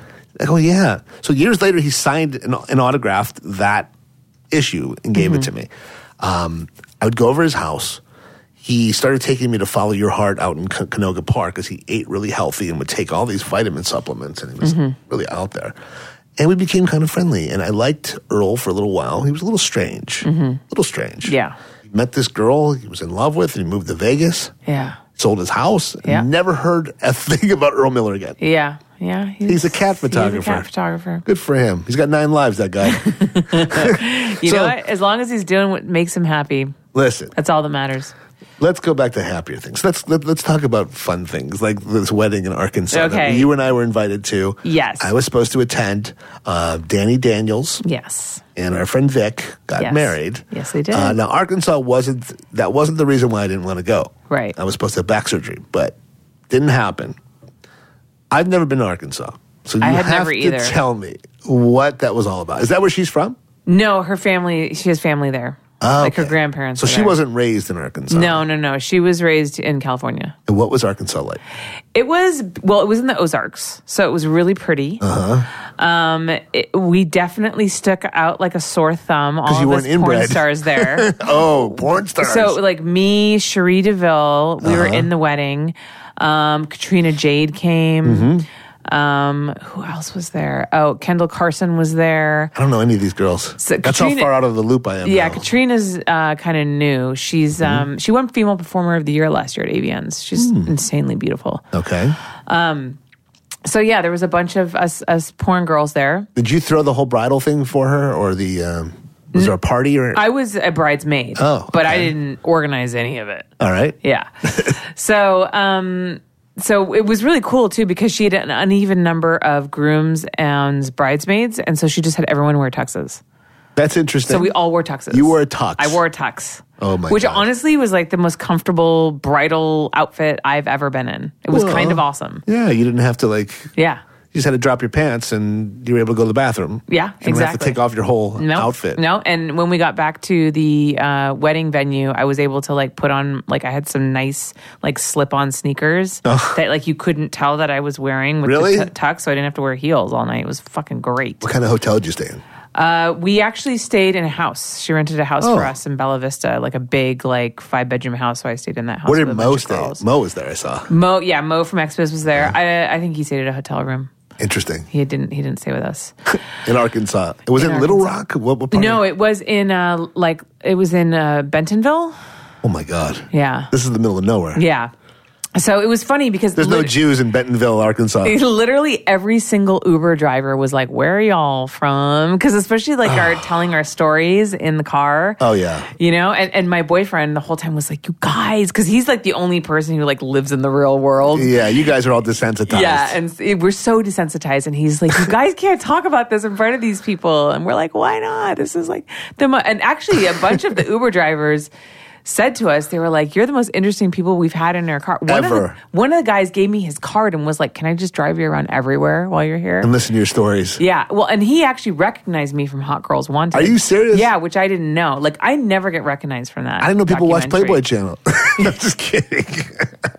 I go, oh, yeah. So years later, he signed and, and autographed that issue and gave it to mm-hmm. me. Um, I would go over his house. He started taking me to follow your heart out in Ca- Canoga Park because he ate really healthy and would take all these vitamin supplements and he was mm-hmm. really out there. And we became kind of friendly. And I liked Earl for a little while. He was a little strange, a little strange. Yeah. He met this girl he was in love with and he moved to Vegas, yeah. Sold his house, Yeah. never heard a (laughs) thing about Earl Miller again. Yeah. Yeah. He's a cat He's a photographer. cat photographer. Good for him. He's got nine lives, that guy. (laughs) You So- know what? As long as he's doing what makes him happy, Listen, that's all that matters. Let's go back to happier things. Let's let, let's talk about fun things like this wedding in Arkansas that Okay. you and I were invited to. Yes. I was supposed to attend. Uh, Dani Daniels Yes. and our friend Vic got Yes. married. Yes, they did. Uh, now Arkansas wasn't that wasn't the reason why I didn't want to go. Right. I was supposed to have back surgery, but didn't happen. I've never been to Arkansas, so you have never to either. tell me what that was all about. Is that where she's from? No, her family, she has family there. Oh, like her okay. grandparents. So were she there. wasn't raised in Arkansas. No, no, no. She was raised in California. And what was Arkansas like? It was well, it was in the Ozarks, so it was really pretty. Uh-huh. Um, it, we definitely stuck out like a sore thumb. All you of weren't porn inbred. stars there. (laughs) Oh, porn stars. so like me, Cherie DeVille, we Uh-huh. were in the wedding. Um, Katrina Jade came. Um, who else was there? Oh, Kendall Carson was there. I don't know any of these girls. So That's Katrina- how far out of the loop I am. Yeah, now. Katrina's uh, kind of new. She's Mm-hmm. um, she won Female Performer of the Year last year at AVNs. She's Hmm. insanely beautiful. Okay. Um, so yeah, there was a bunch of us us porn girls there. Did you throw the whole bridal thing for her, or the um, was there a party or? I was a bridesmaid, Oh, but I didn't organize any of it. All right. Yeah. (laughs) so, um, so it was really cool too because she had an uneven number of grooms and bridesmaids, and so she just had everyone wear tuxes. That's interesting. So we all wore tuxes. You wore a tux. I wore a tux. Oh my Which God. honestly was like the most comfortable bridal outfit I've ever been in. It was Well, kind of awesome. Yeah, you didn't have to like. Yeah. You just had to drop your pants, and you were able to go to the bathroom. Yeah, You didn't have to exactly. take off your whole No outfit. No, and when we got back to the uh, wedding venue, I was able to like put on like I had some nice like slip-on sneakers that like you couldn't tell that I was wearing with Really? the t- tuck, so I didn't have to wear heels all night. It was fucking great. What kind of hotel did you stay in? Uh, we actually stayed in a house. She rented a house Oh. for us in Bella Vista, like a big like five bedroom house. So I stayed in that house. Where did Mo stay? Mo was there. I saw. Mo, yeah, Mo from Xbiz was there. I, I think he stayed at a hotel room. Interesting. He didn't. He didn't stay with us. (laughs) In Arkansas. It was in, In Little Rock. What, what part? no, it was in uh like it was in uh Bentonville. Oh my God. Yeah. This is the middle of nowhere. Yeah. So it was funny because There's no Jews in Bentonville, Arkansas. (laughs) literally every single Uber driver was like, "Where are y'all from?" Because especially like our (sighs) telling our stories in the car. Oh yeah. You know, and, and my boyfriend the whole time was like, "You guys," because he's like the only person who like lives in the real world. Yeah, you guys are all desensitized. Yeah, and we're so desensitized, and he's like, "You (laughs) guys can't talk about this in front of these people," and we're like, "Why not? This is like the mo-. and actually a bunch of the (laughs) Uber drivers." Said to us, they were like, "You're the most interesting people we've had in our car." One Of the, one of the guys gave me his card and was like, "Can I just drive you around everywhere while you're here?" And listen to your stories. Yeah, well, and he actually recognized me from Hot Girls Wanted. Are you serious? Yeah, which I didn't know. Like, I never get recognized from that. I didn't know people watch. Playboy Channel. (laughs) I'm just kidding.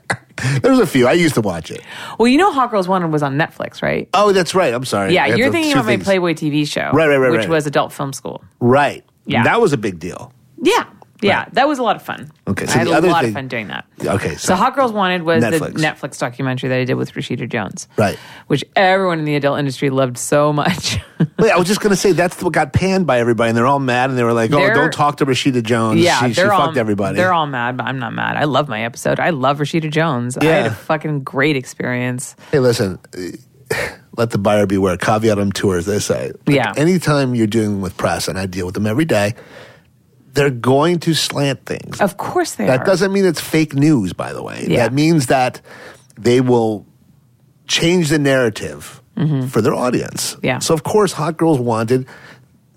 (laughs) There's a few. I used to watch it. Well, you know, Hot Girls Wanted was on Netflix, right? Oh, that's right. I'm sorry. Yeah, you're thinking about my. Playboy TV show, Right, right, right, which right. was Adult Film School. Right. Yeah. That was a big deal. Yeah, yeah, that was a lot of fun. Okay, so I had the a other lot thing- of fun doing that. Okay. So, Hot Girls Wanted was Netflix. the Netflix documentary that I did with Rashida Jones, Right. Which everyone in the adult industry loved so much. (laughs) Wait, I was just going to say that's what got panned by everybody, and they're all mad, and they were like, "Oh, They're- don't talk to Rashida Jones. yeah, she, she they're all fucked everybody." They're all mad, but I'm not mad. I love my episode. I love Rashida Jones. I had Yeah. a fucking great experience. Hey, listen. (sighs) Let the buyer beware. Caveat emptor, as they say. Like, Yeah. Anytime you're dealing with press, and I deal with them every day, they're going to slant things. Of course they are. That are. doesn't mean it's fake news, by the way. Yeah. That means that they will change the narrative for their audience. Mm-hmm. Yeah. So, of course, Hot Girls Wanted,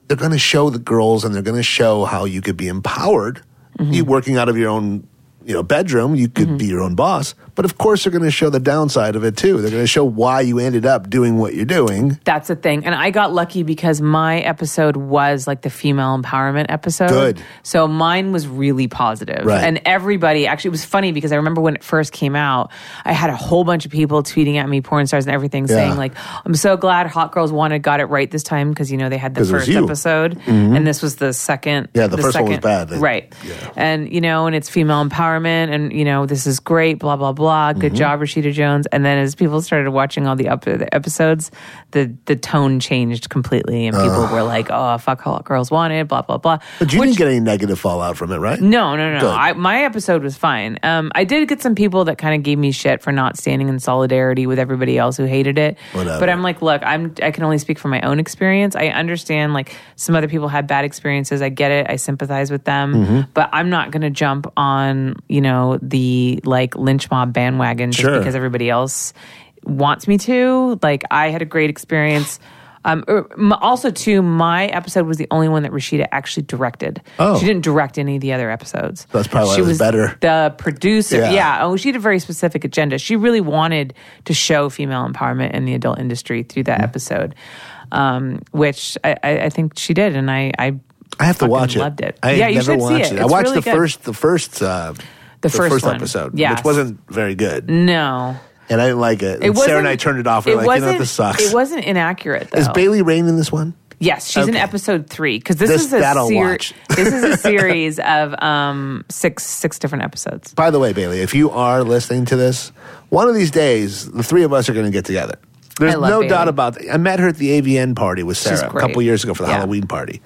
they're going to show the girls and they're going to show how you could be empowered. Mm-hmm. You working out of your own you know bedroom, you could be your own boss. But of course, they're going to show the downside of it too. They're going to show why you ended up doing what you're doing. That's the thing. And I got lucky because my episode was like the female empowerment episode. Good. So mine was really positive. Right. And everybody, actually, it was funny because I remember when it first came out, I had a whole bunch of people tweeting at me, porn stars and everything, saying, like, I'm so glad Hot Girls Wanted got it right this time because, you know, they had the first you. Mm-hmm. episode and this was the second. Yeah, the first one was second- bad. Right. yeah. And, you know, and it's female empowerment and, you know, this is great, blah, blah, blah. Good Mm-hmm. job, Rashida Jones. And then as people started watching all the, up, the episodes, the, the tone changed completely and people were like, oh, fuck Hot Girls Wanted, blah, blah, blah. But you Which- didn't get any negative fallout from it, right? no, no, no. No. I, my episode was fine. Um, I did get some people that kind of gave me shit for not standing in solidarity with everybody else who hated it. Whatever. But I'm like, look, I'm I can only speak from my own experience. I understand like some other people had bad experiences. I get it. I sympathize with them. Mm-hmm. But I'm not going to jump on you know the like lynch mob bandwagon just Sure. because everybody else wants me to. Like I had a great experience. Um, er, also, too, my episode was the only one that Rashida actually directed. Oh. She didn't direct any of the other episodes. That's probably she it was better. The producer, Yeah. yeah. Oh, she had a very specific agenda. She really wanted to show female empowerment in the adult industry through Mm-hmm. that episode, um, which I, I, I think she did, and I, I, I have to watch it. Loved it. I yeah, you never should watched see it. I watched really the good. first, the first, uh, The first one. episode, Yes. which wasn't very good, No, and I didn't like it. it Sarah and I turned it off. We were like, you know, this sucks. It wasn't inaccurate. Though. Is Bailey Rayne in this one? Yes, she's in episode three because this, This- is a that ser- (laughs) this is a (laughs) series of um, six six different episodes. By the way, Bailey, if you are listening to this, one of these days, the three of us are going to get together. There's I love no Bailey. doubt about it. I met her at the AVN party with Sarah a couple years ago for the Yeah. Halloween party.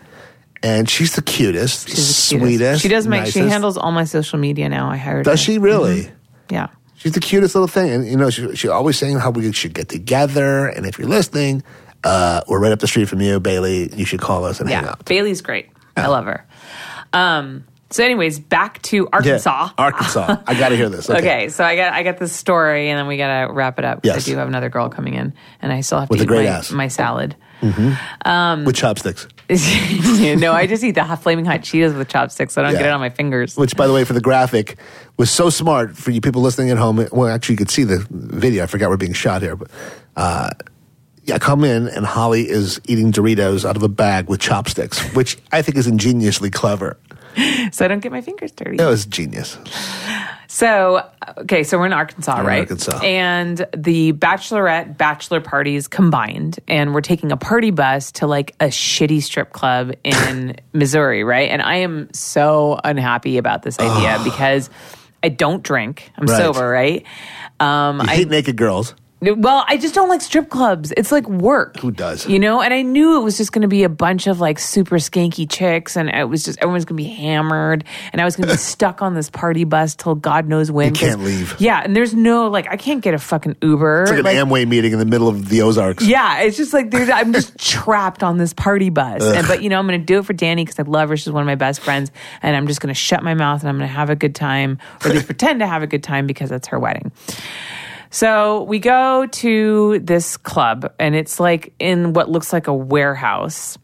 And she's the cutest, She's the cutest. sweetest. She does make. She handles all my social media now. I hired. Her. Does her. she really? Yeah. She's the cutest little thing. And, you know, she, she's always saying how we should get together. And if you're listening, uh, we're right up the street from you, Bailey. You should call us and hang out. Bailey's great. I love her. Um, so, anyways, back to Arkansas. Yeah, Arkansas. I got to hear this. (laughs) Okay. Okay. so I got I got this story, and then we got to wrap it up. Yes. I do have another girl coming in, and I still have With to eat great my, ass. My salad. With chopsticks. (laughs) no, I just eat the hot, flaming hot Cheetos with chopsticks. So I don't Yeah. get it on my fingers. Which, by the way, for the graphic, was so smart for you people listening at home. Well, actually, you could see the video. I forgot we're being shot here, but uh, yeah, I come in and Holly is eating Doritos out of a bag with chopsticks, which I think is ingeniously clever. (laughs) So I don't get my fingers dirty. That was genius. So, okay, so we're in Arkansas, We're in right? Arkansas. And the bachelorette bachelor parties combined, and we're taking a party bus to like a shitty strip club in (sighs) Missouri, right? And I am so unhappy about this idea (sighs) because I don't drink. I'm Right. sober, right? Um, You I hate naked girls. Well, I just don't like strip clubs. It's like work. Who does? You know, and I knew it was just going to be a bunch of like super skanky chicks, and it was just everyone's going to be hammered, and I was going to be (laughs) stuck on this party bus till God knows when. You can't leave. Yeah, and there's no like I can't get a fucking Uber. It's like an Like, Amway meeting in the middle of the Ozarks. yeah, it's just like there's, I'm just (laughs) trapped on this party bus. And, but you know, I'm going to do it for Dani because I love her. She's one of my best friends, and I'm just going to shut my mouth and I'm going to have a good time, or at least (laughs) pretend to have a good time because it's her wedding. So we go to this club, and it's like in what looks like a warehouse.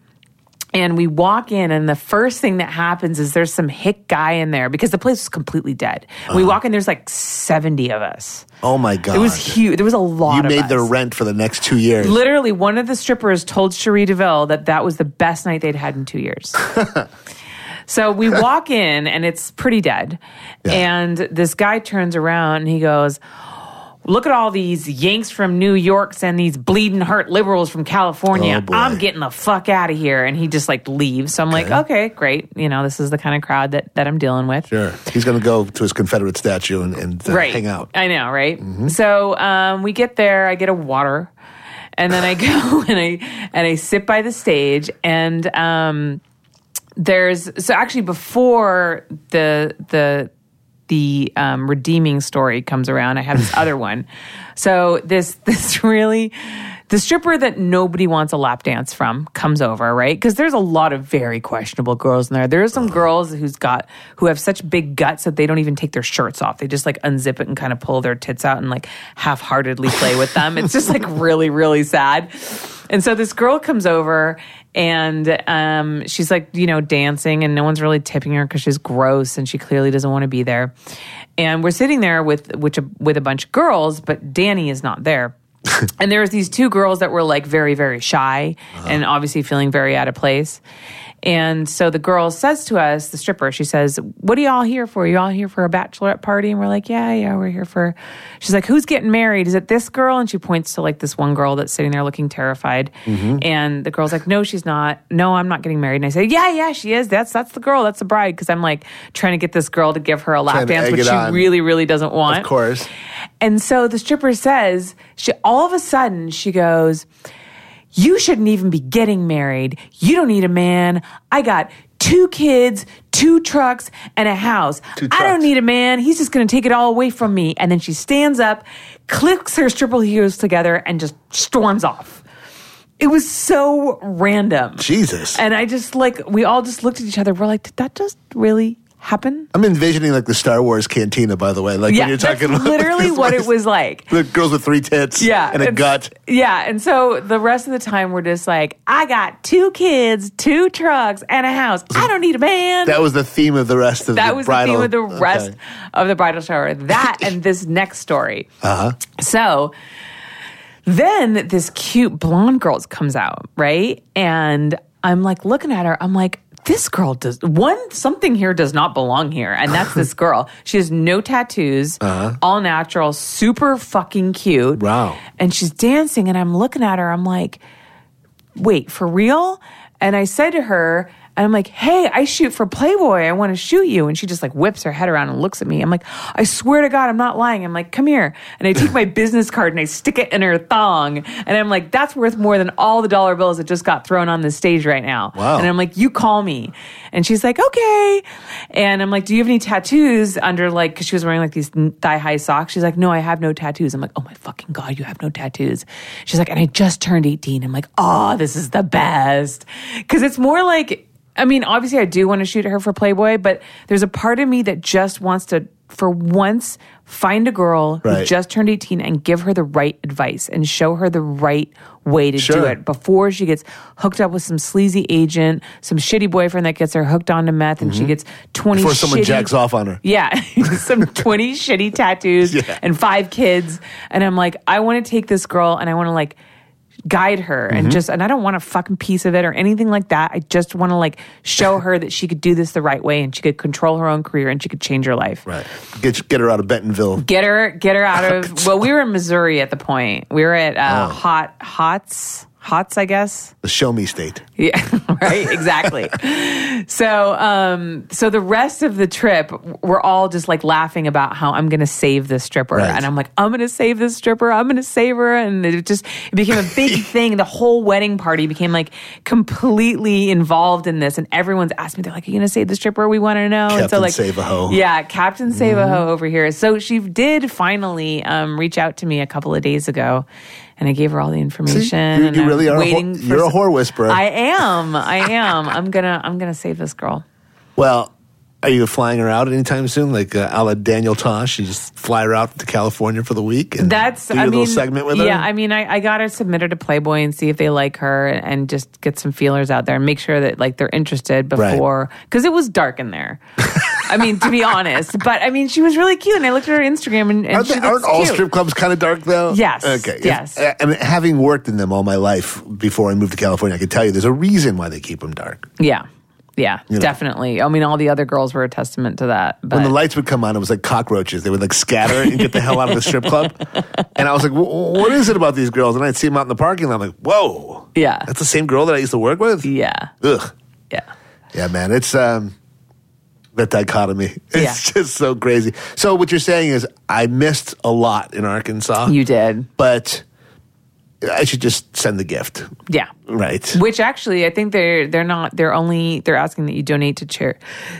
And we walk in, and the first thing that happens is there's some hick guy in there because the place was completely dead. We uh-huh. walk in, there's like 70 of us. Oh my god! It was huge. There was a lot You of made us. their rent for the next two years. Literally, one of the strippers told Cherie DeVille that that was the best night they'd had in two years. (laughs) so we walk in, and it's pretty dead. And this guy turns around and he goes, Look at all these Yanks from New York and these bleeding heart liberals from California. Oh. I'm getting the fuck out of here. And he just like leaves. So I'm like, okay, great. You know, this is the kind of crowd that, that I'm dealing with. Sure, he's going to go to his Confederate statue and, and uh, right. hang out. I know, right? So um, we get there. I get a water, and then I go (laughs) and I and I sit by the stage, and um, there's so actually before the the the um, redeeming story comes around, I have this other one. So this (laughs) this really the stripper that nobody wants a lap dance from comes over, right? Because there's a lot of very questionable girls in there. There are some girls who's got who have such big guts that they don't even take their shirts off. They just like unzip it and kind of pull their tits out and like half-heartedly play with them. It's just like (laughs) really, really sad. And so this girl comes over and um, she's like, you know, dancing, and no one's really tipping her because she's gross and she clearly doesn't want to be there. And we're sitting there with which with a bunch of girls, but Dani is not there. (laughs) and there was these two girls that were like very very shy and obviously feeling very out of place and so the girl says to us the stripper she says what are y'all here for? Are you all here for a bachelorette party? And we're like yeah yeah we're here for she's like who's getting married? Is it this girl? And she points to like this one girl that's sitting there looking terrified. And the girl's like no she's not. No i'm not getting married. And i say yeah yeah she is. That's that's the girl. That's the bride. Because i'm like trying to get this girl to give her a lap dance which she on. really really doesn't want. Of course. and so the stripper says, she all of a sudden she goes, You shouldn't even be getting married. You don't need a man. I got two kids, two trucks, and a house. I don't need a man. He's just gonna take it all away from me. And then she stands up, clicks her triple heels together, and just storms off. It was so random. Jesus. And I just like we all just looked at each other. We're like, did that just really happen? I'm envisioning like the Star Wars cantina, by the way. Like yeah, when you're talking about literally (laughs) what it was like. The girls with three tits yeah, and a gut. Yeah, and so the rest of the time we're just like, I got two kids, two trucks, and a house. I don't need a man. That was the theme of the rest of That the was bridal. the theme of the rest Okay. of the bridal shower. That and this next story. Uh-huh. So then this cute blonde girl comes out, right? And I'm like looking at her. I'm like, this girl does one something here does not belong here, and that's this (laughs) girl. She has no tattoos, all natural, super fucking cute. Uh-huh. Wow. And she's dancing, and I'm looking at her. I'm like, wait, for real? And I said to her, and I'm like, hey, I shoot for Playboy. I want to shoot you. And she just like whips her head around and looks at me. I'm like, I swear to God, I'm not lying. I'm like, come here. And I take my (laughs) business card and I stick it in her thong. And I'm like, that's worth more than all the dollar bills that just got thrown on the stage right now. Wow. And I'm like, you call me. And she's like, okay. And I'm like, do you have any tattoos under like, cause she was wearing like these thigh high socks. She's like, no, I have no tattoos. I'm like, oh my fucking God, you have no tattoos. She's like, and I just turned 18. I'm like, oh, this is the best. Cause it's more like, I mean, obviously I do want to shoot her for Playboy, but there's a part of me that just wants to, for once, find a girl who Right. just turned 18 and give her the right advice and show her the right way to do Sure. it before she gets hooked up with some sleazy agent, some shitty boyfriend that gets her hooked onto meth, and she gets 20 Mm-hmm. Before someone shitty- jacks off on her. yeah, (laughs) some (laughs) 20 shitty tattoos and five kids. And I'm like, I want to take this girl and I want to like guide her Mm-hmm. and just, and I don't want a fucking piece of it or anything like that. I just want to like show her that she could do this the right way and she could control her own career and she could change her life. Right. Get get her out of Bentonville. Get her, get her out of, (laughs) well, we were in Missouri at the point. We were at uh, Oh. Hot, Hots, Hots, I guess. The show me state. Yeah, (laughs) right, exactly. so, um, so the rest of the trip, we're all just like laughing about how I'm going to save this stripper, Right. and I'm like, I'm going to save this stripper, I'm going to save her, and it just it became a big (laughs) thing. The whole wedding party became like completely involved in this, and everyone's asked me, they're like, "Are you going to save the stripper? We want to know." and so, like, Save-A-Ho. yeah, Captain Save a Ho over here. So she did finally um, reach out to me a couple of days ago. And I gave her all the information. you- and you really are a whore- you're a whore whisperer. I am. I am. I'm gonna. I'm gonna save this girl. Well, Are you flying her out anytime soon? Like uh, a la Daniel Tosh, you just fly her out to California for the week and That's do your I mean, little segment with her? yeah. I mean, I, I got her submitted to Playboy and see if they like her and just get some feelers out there and make sure that like they're interested before because it was dark in there. (laughs) I mean, to be honest, but I mean, she was really cute, and I looked at her Instagram and, and Aren't, they, aren't all strip clubs kind of dark though? Yes, Okay. yes. If- and having worked in them all my life before I moved to California, I can tell you there's a reason why they keep them dark. Yeah, yeah, know. definitely. I mean, all the other girls were a testament to that. But When the lights would come on, it was like cockroaches. They would like scatter and get the hell out of the strip club. (laughs) And I was like, "What is it about these girls?" And I'd see them out in the parking lot. I'm like, "Whoa, Yeah. that's the same girl that I used to work with." yeah, Ugh. yeah, Yeah, man, it's um that dichotomy. (laughs) It's Yeah. just so crazy. So what you're saying is I missed a lot in Arkansas. you did. but I should just send the gift. Yeah. Right. Which actually, I think they're they're not. They're only they're asking that you donate to chair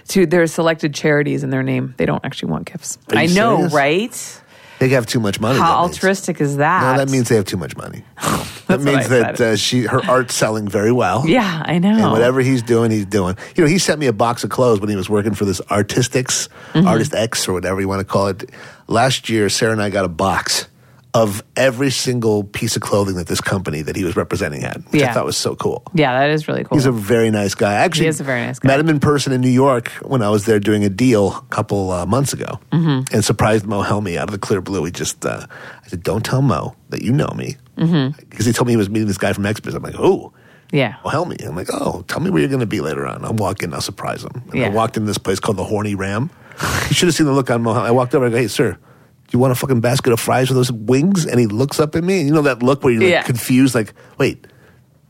to their selected charities in their name. They don't actually want gifts. I know, serious? right? They have too much money. How that means. altruistic is that? No, that means they have too much money. (laughs) that means that uh, she her art's selling very well. Yeah, I know. And whatever he's doing, he's doing. You know, he sent me a box of clothes when he was working for this Artistics, Mm-hmm. Artist X, or whatever you want to call it. Last year, Sarah and I got a box of every single piece of clothing that this company that he was representing had, which I thought was so cool. Yeah, that is really cool. He's a very nice guy. Actually, He is a very nice guy. Met him in person in New York when I was there doing a deal a couple uh, months ago, Mm-hmm. and surprised Mo Helmy out of the clear blue. He just, uh, I said, "Don't tell Mo that you know me," because Mm-hmm. he told me he was meeting this guy from XBiz. I'm like, "Oh." yeah. Well, help me. I'm like, oh, tell me where you're going to be later on. I'll walk in. I'll surprise him. And I walked in this place called the Horny Ram. (laughs) you should have seen the look on Mohammed. I walked over. I go, hey, sir, you want a fucking basket of fries with those wings? And he looks up at me. And you know that look where you're like, Yeah. confused, like, wait,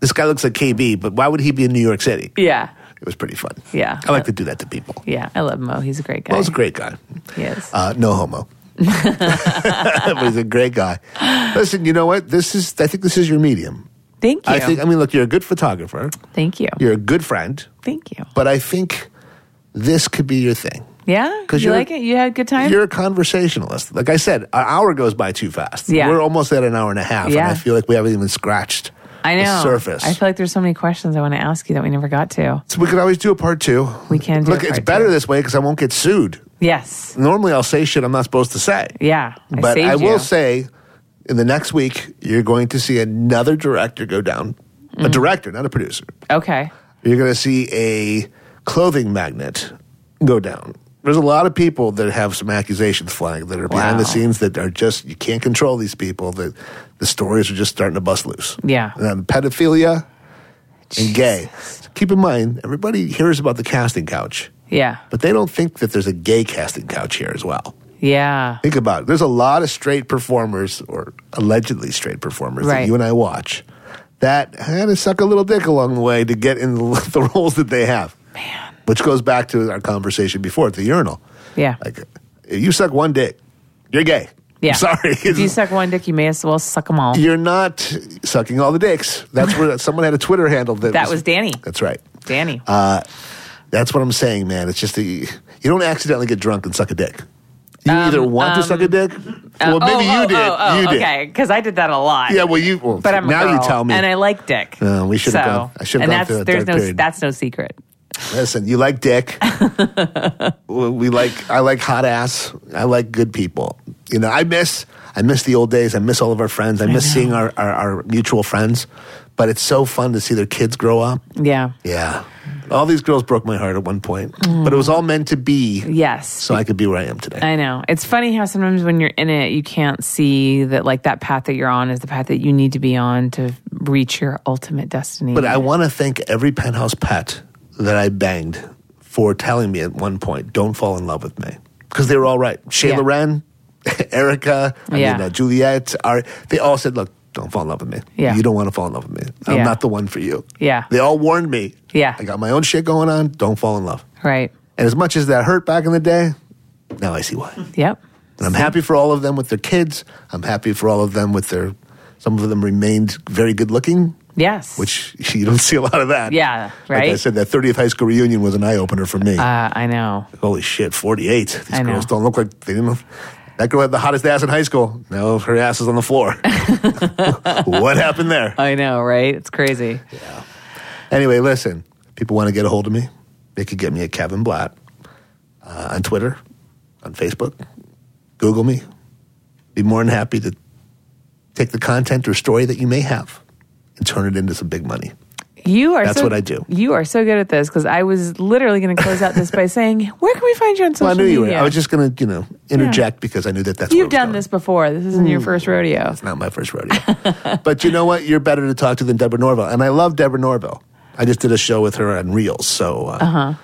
this guy looks like KB, but why would he be in New York City? Yeah. It was pretty fun. Yeah. I like to do that to people. Yeah. I love Mo. He's a great guy. Mo's a great guy. he is. Uh, no homo. (laughs) (laughs) but he's a great guy. Listen, you know what? This is. I think this is your medium. Thank you. I think. I mean, look, you're a good photographer. Thank you. You're a good friend. Thank you. but I think this could be your thing. Yeah. 'Cause because you're- like it? You had a good time? You're a conversationalist. Like I said, an hour goes by too fast. Yeah. We're almost at an hour and a half, and I feel like we haven't even scratched I know. the surface. I feel like there's so many questions I want to ask you that we never got to. so we could always do a part two. We can do Look, it's better two. this way because I won't get sued. Yes. Normally, I'll say shit I'm not supposed to say. Yeah. I but I will you. say, in the next week, you're going to see another director go down. Mm. A director, not a producer. Okay. you're going to see a clothing magnet go down. There's a lot of people that have some accusations flying that are behind the scenes that are just you can't control these people. That the stories are just starting to bust loose. Yeah. and pedophilia and gay. So keep in mind, everybody hears about the casting couch, Yeah. but they don't think that there's a gay casting couch here as well. Yeah. Think about it. There's a lot of straight performers, or allegedly straight performers, that you and I watch that had to suck a little dick along the way to get in the, (laughs) the roles that they have. Man. Which goes back to our conversation before at the urinal. Yeah. Like, if you suck one dick, you're gay. Yeah. I'm sorry. If you suck one dick, you may as well suck them all. you're not sucking all the dicks. That's where (laughs) someone had a Twitter handle that, That was Danny. That's right. Danny. Uh, That's what I'm saying, man. It's just the, you don't accidentally get drunk and suck a dick. You either want to suck a dick, well, maybe oh, you oh, did. Oh, oh, you did. okay, because I did that a lot. Yeah, well, you. Well, but I'm a now you tell me. and I like dick. Uh, we should've so, gone- I should've and gone through that there's no period. that's no secret. Listen, you like dick. We like. I like hot ass. I like good people. You know, I miss. I miss the old days. I miss all of our friends. I miss seeing our, our, our mutual friends. But it's so fun to see their kids grow up. Yeah. Yeah, all these girls broke my heart at one point, but it was all meant to be, Yes. so I could be where I am today. I know. It's funny how sometimes when you're in it, you can't see that like that path that you're on is the path that you need to be on to reach your ultimate destiny. But I want to thank every penthouse pet that I banged for telling me at one point, "Don't fall in love with me," because they were all right. Shayla Yeah. Wren, (laughs) Erica, I Yeah. mean uh, Juliet, are they all said, "Look, don't fall in love with me. Yeah. You don't want to fall in love with me. I'm Yeah. not the one for you." Yeah. they all warned me. Yeah. I got my own shit going on. Don't fall in love. right. And as much as that hurt back in the day, now I see why. Yep. And I'm happy for all of them with their kids. I'm happy for all of them with their. Some of them remained very good looking, Yes. which (laughs) you don't see a lot of that. Yeah, Like I said, that 30th high school reunion was an eye opener for me. uh, I know. Holy shit, 48. These I know. girls don't look like they didn't. That girl had the hottest ass in high school. Now her ass is on the floor. (laughs) what happened there? I know, right? It's crazy. Yeah. Anyway, listen. People want to get a hold of me. They could get me at Kevin Blatt uh, on Twitter, on Facebook. Google me. Be more than happy to take the content or story that you may have and turn it into some big money. You are That's so, what I do. You are so good at this because I was literally going to close out this by (laughs) saying, "Where can we find you on social Well, I knew you were. I was just going to, you know, interject because I knew that that's You've done going. this before. This isn't your first rodeo. It's not my first rodeo. (laughs) but you know what? You're better to talk to than Deborah Norville. And I love Deborah Norville. I just did a show with her on Reels. So uh, Uh-huh.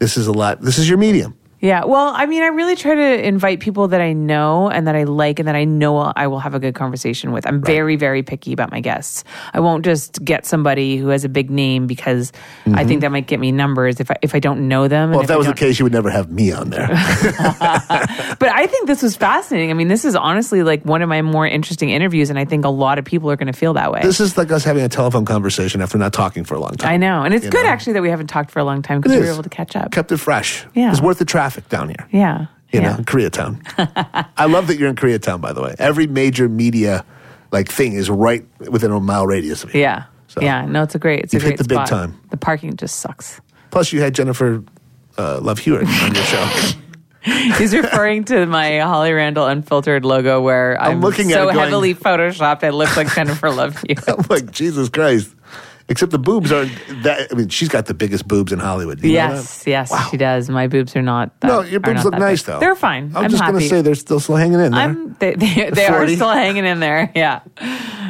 this is a lot. This is your medium. Yeah. Well, I mean, I really try to invite people that I know and that I like and that I know I will have a good conversation with. I'm very, very picky about my guests. I won't just get somebody who has a big name because I think that might get me numbers if I, if I don't know them. and Mm-hmm. Well, if I that was the case, you would never have me on there. (laughs) But I think this was fascinating. I mean, this is honestly like one of my more interesting interviews, and I think a lot of people are going to feel that way. this is like us having a telephone conversation after not talking for a long time. I know. And it's good know? actually that we haven't talked for a long time because we were able to catch up. Kept it fresh. Yeah. It's worth the traffic down here. yeah. You yeah. know, Koreatown. (laughs) I love that you're in Koreatown, by the way. Every major media like thing is right within a mile radius of you. Yeah. So- Yeah. No, it's a great, it's a hit great the big time. The parking just sucks. Plus, you had Jennifer uh, Love Hewitt on your show. (laughs) He's referring to my Holly Randall unfiltered logo where I'm, looking at so it going- heavily photoshopped I look like Jennifer Love (laughs) Hewitt. I'm like, Jesus Christ. Except the boobs aren't that. I mean, she's got the biggest boobs in Hollywood. You know Yes, that? yes, Wow. she does. My boobs are not. That, No, your boobs look nice, big. though. They're fine. I'm, I'm, just happy. to say they're still, still hanging in there. I'm. They, they, they are still hanging in there. Yeah.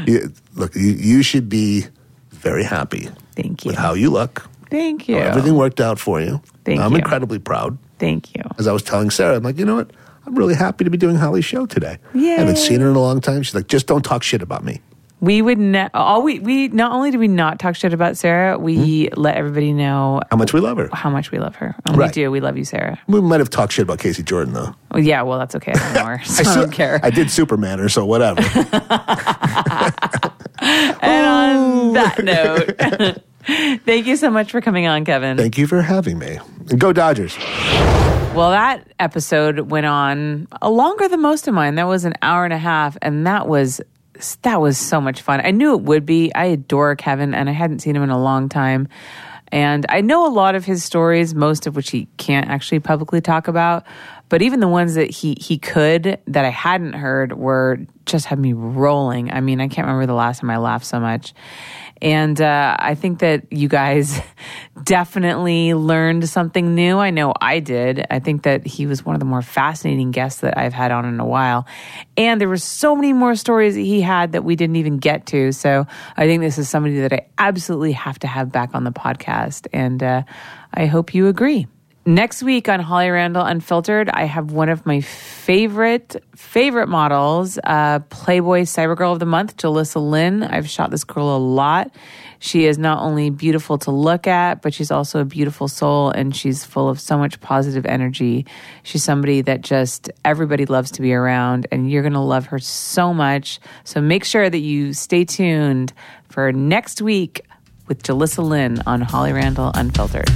You- look, you, you should be very happy Thank you. with how you look. Thank you. Everything worked out for you. Thank you. I'm incredibly proud. Thank you. As I was telling Sarah, I'm like, you know what? I'm really happy to be doing Holly's show today. Yay. I haven't seen her in a long time. She's like, just don't talk shit about me. We would ne- all we we not only do we not talk shit about Sarah, we let everybody know How much we love her. how much we love her. And Right. We do. We love you, Sarah. We might have talked shit about Kacey Jordan, though. Well, yeah. Well, that's okay. (laughs) I don't know her, so I, su- don't care. I did Superman her, so whatever. (laughs) and on that note, (laughs) thank you so much for coming on, Kevin. Thank you for having me. And go Dodgers. Well, that episode went on uh, longer than most of mine. That was an hour and a half, and that was that was so much fun. I knew it would be. I adore Kevin, and I hadn't seen him in a long time. And I know a lot of his stories, most of which he can't actually publicly talk about. But even the ones that he he could that I hadn't heard were just had me rolling. I mean, I can't remember the last time I laughed so much. And uh, I think that you guys (laughs) definitely learned something new. I know I did. I think that he was one of the more fascinating guests that I've had on in a while. And there were so many more stories that he had that we didn't even get to. So I think this is somebody that I absolutely have to have back on the podcast. And uh, I hope you agree. Next week on Holly Randall Unfiltered, I have one of my favorite, favorite models, uh, Playboy Cyber Girl of the Month, Jalissa Lynn. I've shot this girl a lot. She is not only beautiful to look at, but she's also a beautiful soul and she's full of so much positive energy. She's somebody that just everybody loves to be around and you're going to love her so much. So make sure that you stay tuned for next week with Jalissa Lynn on Holly Randall Unfiltered.